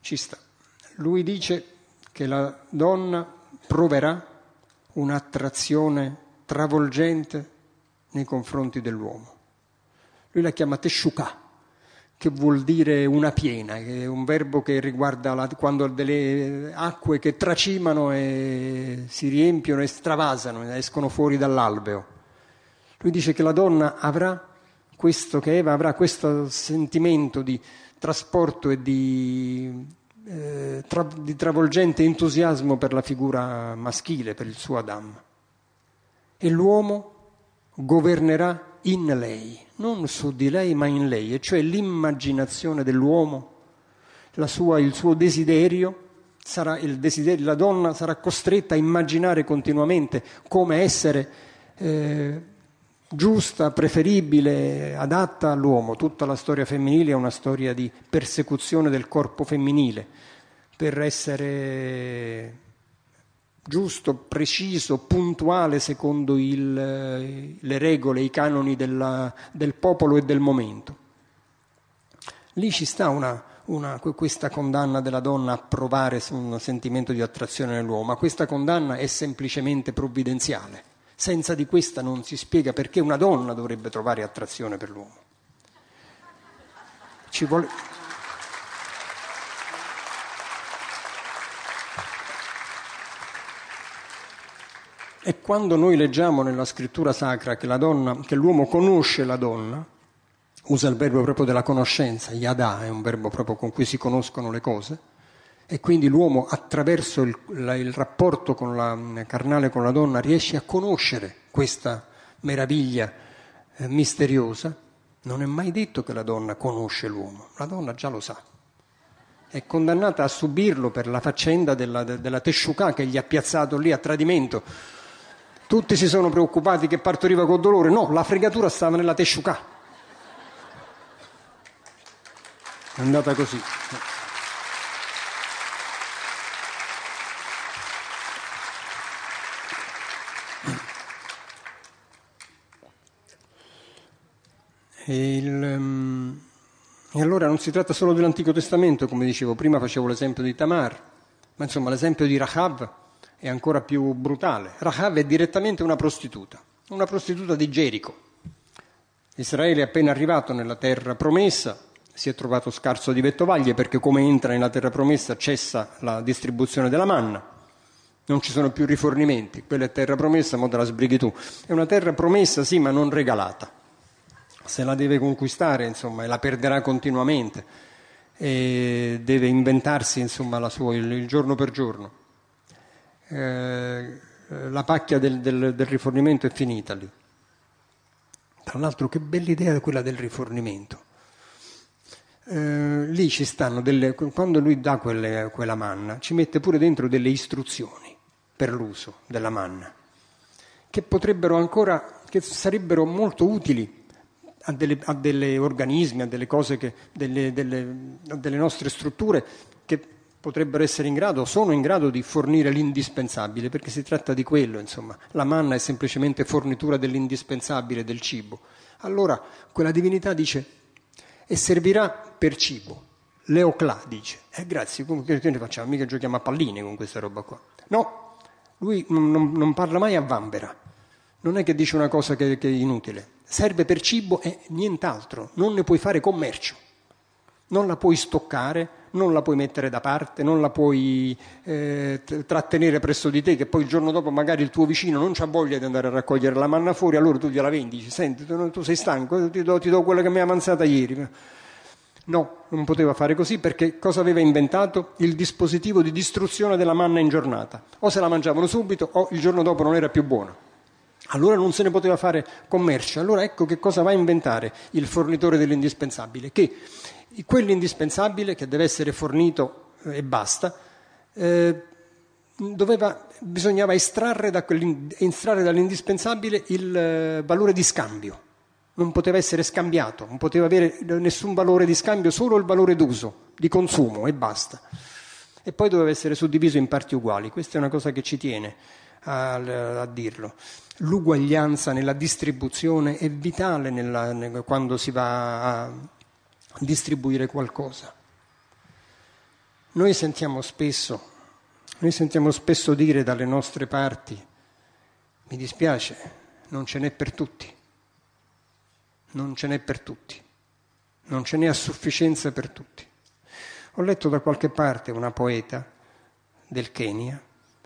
Ci sta. Lui dice che la donna proverà un'attrazione travolgente nei confronti dell'uomo. Lui la chiama tesciucà, che vuol dire una piena, che è un verbo che riguarda la, quando delle acque che tracimano e si riempiono e stravasano, escono fuori dall'alveo. Lui dice che la donna avrà questo, che Eva avrà questo sentimento di trasporto e di, eh, tra, di travolgente entusiasmo per la figura maschile, per il suo Adam. E l'uomo governerà in lei, non su di lei ma in lei, e cioè l'immaginazione dell'uomo, sua, il suo desiderio, sarà il desiderio, la donna sarà costretta a immaginare continuamente come essere eh, giusta, preferibile, adatta all'uomo. Tutta la storia femminile è una storia di persecuzione del corpo femminile per essere giusto, preciso, puntuale secondo il, eh, le regole, i canoni della, del popolo e del momento. Lì ci sta una, una, questa condanna della donna a provare un sentimento di attrazione nell'uomo, ma questa condanna è semplicemente provvidenziale. Senza di questa non si spiega perché una donna dovrebbe trovare attrazione per l'uomo. Ci vuole... E quando noi leggiamo nella scrittura sacra che, donna, che l'uomo conosce la donna, usa il verbo proprio della conoscenza, yada è un verbo proprio con cui si conoscono le cose, e quindi l'uomo attraverso il, la, il rapporto con la, carnale con la donna riesce a conoscere questa meraviglia eh, misteriosa, non è mai detto che la donna conosce l'uomo, la donna già lo sa. È condannata a subirlo per la faccenda della, della tesciucà che gli ha piazzato lì a tradimento tutti si sono preoccupati che partoriva col dolore. No, la fregatura stava nella tesciucà. È andata così. E, il, um, e, allora non si tratta solo dell'Antico Testamento, come dicevo, prima facevo l'esempio di Tamar, ma insomma l'esempio di Rahab è ancora più brutale. Rahab è direttamente una prostituta, una prostituta di Gerico. Israele è appena arrivato nella terra promessa, si è trovato scarso di vettovaglie perché come entra nella terra promessa cessa la distribuzione della manna, non ci sono più rifornimenti, quella è terra promessa, ma te la sbrighi tu. È una terra promessa sì, ma non regalata. Se la deve conquistare, insomma, e la perderà continuamente, e deve inventarsi, insomma, sua, il, il giorno per giorno. Eh, la pacchia del, del, del, rifornimento è finita lì. Tra l'altro che bella idea quella del rifornimento. Eh, lì ci stanno delle, quando lui dà quelle, quella manna, ci mette pure dentro delle istruzioni per l'uso della manna, che potrebbero ancora, che sarebbero molto utili a, delle, a delle organismi, a delle cose, che, delle, delle, a delle nostre strutture che potrebbero essere in grado, sono in grado di fornire l'indispensabile, perché si tratta di quello, insomma. La manna è semplicemente fornitura dell'indispensabile del cibo. Allora quella divinità dice, e servirà per cibo. Leoclà dice, eh grazie, che ne facciamo? Mica giochiamo a palline con questa roba qua. No, lui non, non parla mai a vanvera, non è che dice una cosa che, che è inutile. Serve per cibo e nient'altro, non ne puoi fare commercio, non la puoi stoccare, non la puoi mettere da parte, non la puoi eh, trattenere presso di te, che poi il giorno dopo magari il tuo vicino non ha voglia di andare a raccogliere la manna fuori, allora tu gliela vendi, dici, senti, tu, tu sei stanco, ti do, ti do quella che mi ha avanzata ieri. No, non poteva fare così perché cosa aveva inventato? Il dispositivo di distruzione della manna in giornata. O se la mangiavano subito o il giorno dopo non era più buona. Allora non se ne poteva fare commercio. Allora ecco che cosa va a inventare il fornitore dell'indispensabile, che quello indispensabile che deve essere fornito eh, e basta, eh, doveva, bisognava estrarre, da estrarre dall'indispensabile il eh, valore di scambio. Non poteva essere scambiato, non poteva avere nessun valore di scambio, solo il valore d'uso, di consumo e basta. E poi doveva essere suddiviso in parti uguali. Questa è una cosa che ci tiene a, a dirlo. L'uguaglianza nella distribuzione è vitale nella, quando si va a distribuire qualcosa. Noi sentiamo spesso noi sentiamo spesso dire dalle nostre parti, mi dispiace, non ce n'è per tutti, non ce n'è per tutti, non ce n'è a sufficienza per tutti. Ho letto da qualche parte una poeta del Kenya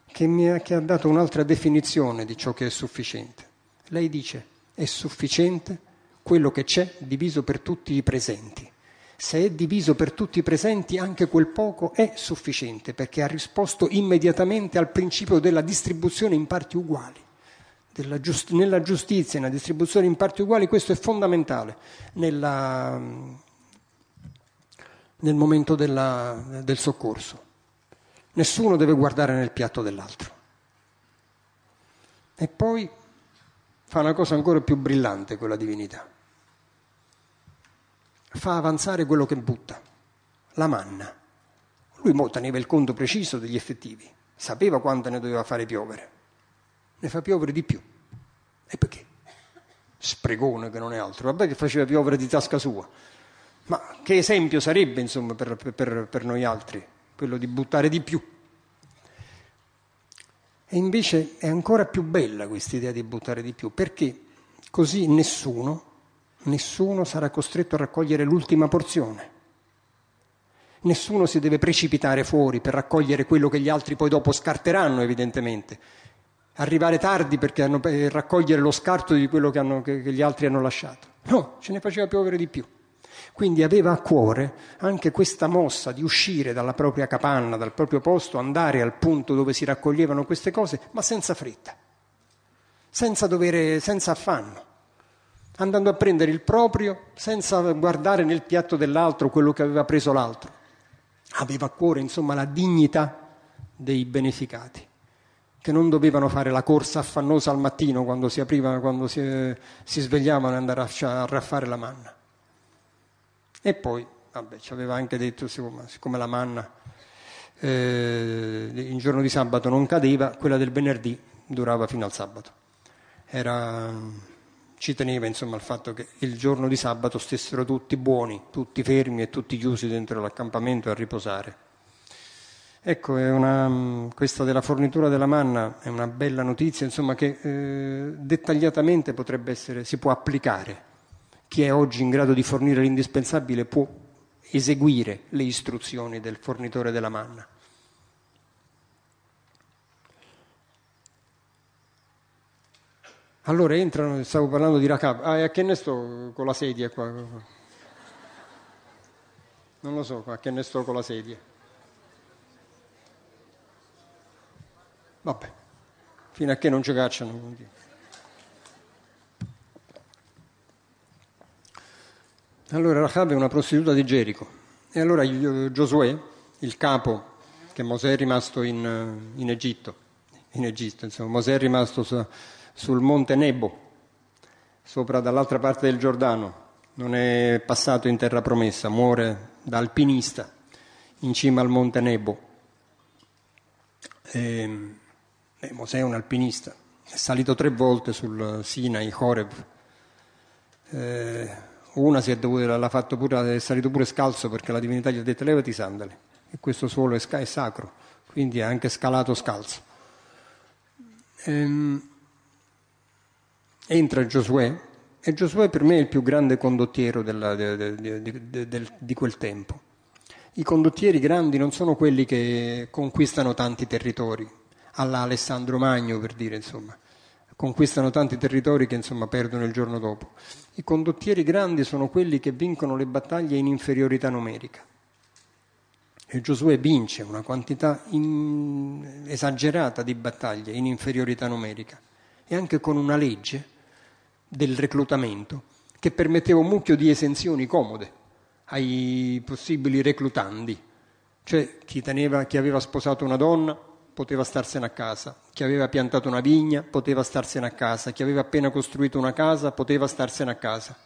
che mi ha, che ha dato un'altra definizione di ciò che è sufficiente. Lei dice è sufficiente quello che c'è diviso per tutti i presenti se è diviso per tutti i presenti, anche quel poco è sufficiente perché ha risposto immediatamente al principio della distribuzione in parti uguali. Giust- nella giustizia, nella distribuzione in parti uguali, questo è fondamentale nella, nel momento della, del soccorso. Nessuno deve guardare nel piatto dell'altro. E poi fa una cosa ancora più brillante quella divinità fa avanzare quello che butta, la manna. Lui mo teneva il conto preciso degli effettivi, sapeva quanto ne doveva fare piovere. Ne fa piovere di più. E perché? Spregone che non è altro. Vabbè che faceva piovere di tasca sua. Ma che esempio sarebbe, insomma, per, per, per noi altri, quello di buttare di più. E invece è ancora più bella questa idea di buttare di più, perché così nessuno nessuno sarà costretto a raccogliere l'ultima porzione. Nessuno si deve precipitare fuori per raccogliere quello che gli altri poi dopo scarteranno, evidentemente. Arrivare tardi perché hanno, per raccogliere lo scarto di quello che, hanno, che, che gli altri hanno lasciato. No, ce ne faceva piovere di più. Quindi aveva a cuore anche questa mossa di uscire dalla propria capanna, dal proprio posto, andare al punto dove si raccoglievano queste cose, ma senza fretta, senza, dovere, senza affanno andando a prendere il proprio senza guardare nel piatto dell'altro quello che aveva preso l'altro. Aveva a cuore, insomma, la dignità dei beneficati, che non dovevano fare la corsa affannosa al mattino quando si aprivano, quando si, si svegliavano e andare a, raffare la manna. E poi, vabbè, ci aveva anche detto, siccome, siccome la manna eh, il giorno di sabato non cadeva, quella del venerdì durava fino al sabato. Era ci teneva insomma al fatto che il giorno di sabato stessero tutti buoni, tutti fermi e tutti chiusi dentro l'accampamento a riposare. Ecco, una, questa della fornitura della manna è una bella notizia, insomma, che eh, dettagliatamente potrebbe essere, si può applicare. Chi è oggi in grado di fornire l'indispensabile può eseguire le istruzioni del fornitore della manna. Allora entrano, stavo parlando di Racab, ah, e a che ne sto con la sedia qua? Non lo so, a che ne sto con la sedia? Vabbè, fino a che non ci cacciano. Allora Racab è una prostituta di Gerico e allora Giosuè, il capo, che Mosè è rimasto in, in Egitto, in Egitto, insomma, Mosè è rimasto sul monte Nebo, sopra dall'altra parte del Giordano, non è passato in terra promessa, muore da alpinista in cima al monte Nebo. E, e Mosè è un alpinista, è salito tre volte sul Sinai, Horeb. Eh, una si è dovuta, l'ha fatto pure, è salito pure scalzo perché la divinità gli ha detto levati i sandali e questo suolo è, è sacro, quindi ha anche scalato scalzo. Ehm, entra Giosuè e Giosuè per me è il più grande condottiero della, de, de, de, di quel tempo. I condottieri grandi non sono quelli che conquistano tanti territori, alla Alessandro Magno per dire insomma, conquistano tanti territori che insomma perdono il giorno dopo. I condottieri grandi sono quelli che vincono le battaglie in inferiorità numerica. E Giosuè vince una quantità in, esagerata di battaglie in inferiorità numerica e anche con una legge del reclutamento che permetteva un mucchio di esenzioni comode ai possibili reclutandi, cioè chi, teneva, chi aveva sposato una donna poteva starsene a casa, chi aveva piantato una vigna poteva starsene a casa, chi aveva appena costruito una casa poteva starsene a casa.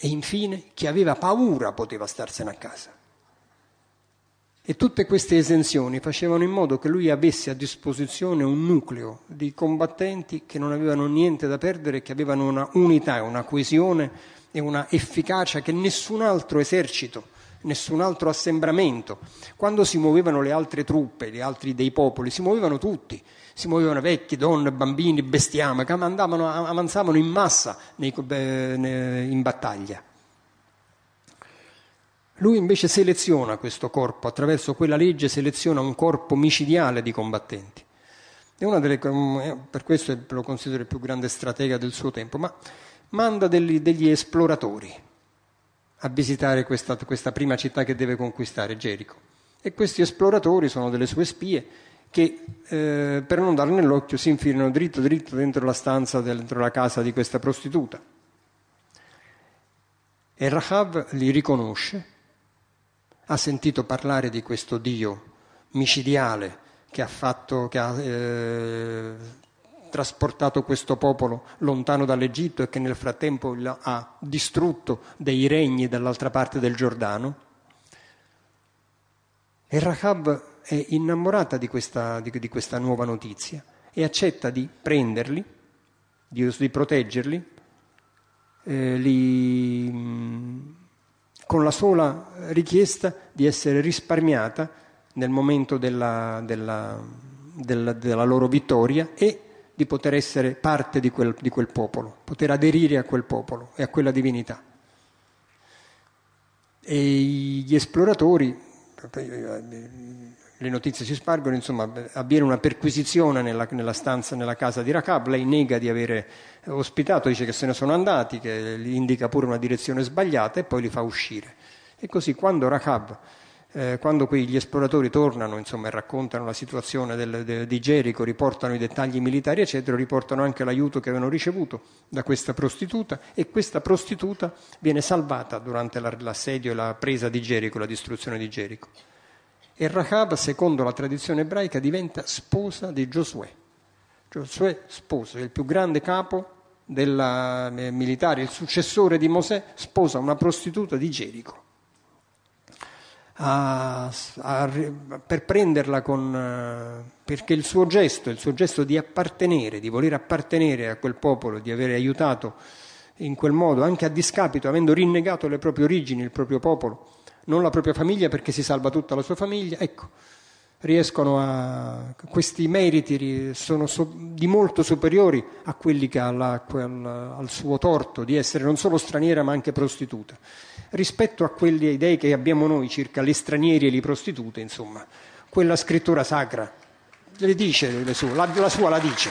E infine chi aveva paura poteva starsene a casa. E tutte queste esenzioni facevano in modo che lui avesse a disposizione un nucleo di combattenti che non avevano niente da perdere, che avevano una unità, una coesione e una efficacia che nessun altro esercito, nessun altro assembramento. Quando si muovevano le altre truppe, gli altri dei popoli, si muovevano tutti, si muovevano vecchi, donne, bambini, bestiame, che avanzavano in massa nei, in battaglia. Lui invece seleziona questo corpo, attraverso quella legge seleziona un corpo micidiale di combattenti. Delle, eh, per questo lo considero il più grande stratega del suo tempo, ma manda degli, degli esploratori a visitare questa, questa prima città che deve conquistare, Gerico. E questi esploratori sono delle sue spie che eh, per non darne nell'occhio si infilano dritto dritto dentro la stanza, dentro la casa di questa prostituta. E Rahab li riconosce ha sentito parlare di questo Dio micidiale che ha, fatto, che ha eh, trasportato questo popolo lontano dall'Egitto e che nel frattempo ha distrutto dei regni dall'altra parte del Giordano. E Rahab è innamorata di questa, di, di questa nuova notizia e accetta di prenderli, di, di proteggerli, eh, li con la sola richiesta di essere risparmiata nel momento della, della, della, della loro vittoria e di poter essere parte di quel, di quel, popolo, poter aderire a quel popolo e a quella divinità. E gli esploratori, le notizie si spargono, insomma, avviene una perquisizione nella, nella stanza, nella casa di Rakab, lei nega di avere ospitato, dice che se ne sono andati, che gli indica pure una direzione sbagliata e poi li fa uscire. E così quando Rakab, eh, quando quegli esploratori tornano insomma, e raccontano la situazione del, de, di Gerico, riportano i dettagli militari, eccetera, riportano anche l'aiuto che avevano ricevuto da questa prostituta e questa prostituta viene salvata durante l'assedio e la presa di Gerico, la distruzione di Gerico. E Rahab, secondo la tradizione ebraica, diventa sposa di Giosuè. Giosuè sposa, il più grande capo della, eh, militare, il successore di Mosè, sposa una prostituta di Gerico. A, a, per prenderla con, eh, perché il suo gesto, il suo gesto di appartenere, di voler appartenere a quel popolo, di aver aiutato in quel modo, anche a discapito, avendo rinnegato le proprie origini, il proprio popolo, non la propria famiglia perché si salva tutta la sua famiglia, ecco, riescono a... questi meriti sono so, di molto superiori a quelli che ha la, quel, al suo torto di essere non solo straniera ma anche prostituta. Rispetto a quelle idee che abbiamo noi circa gli stranieri e le prostitute, insomma, quella scrittura sacra le dice le sue, la, la sua la dice.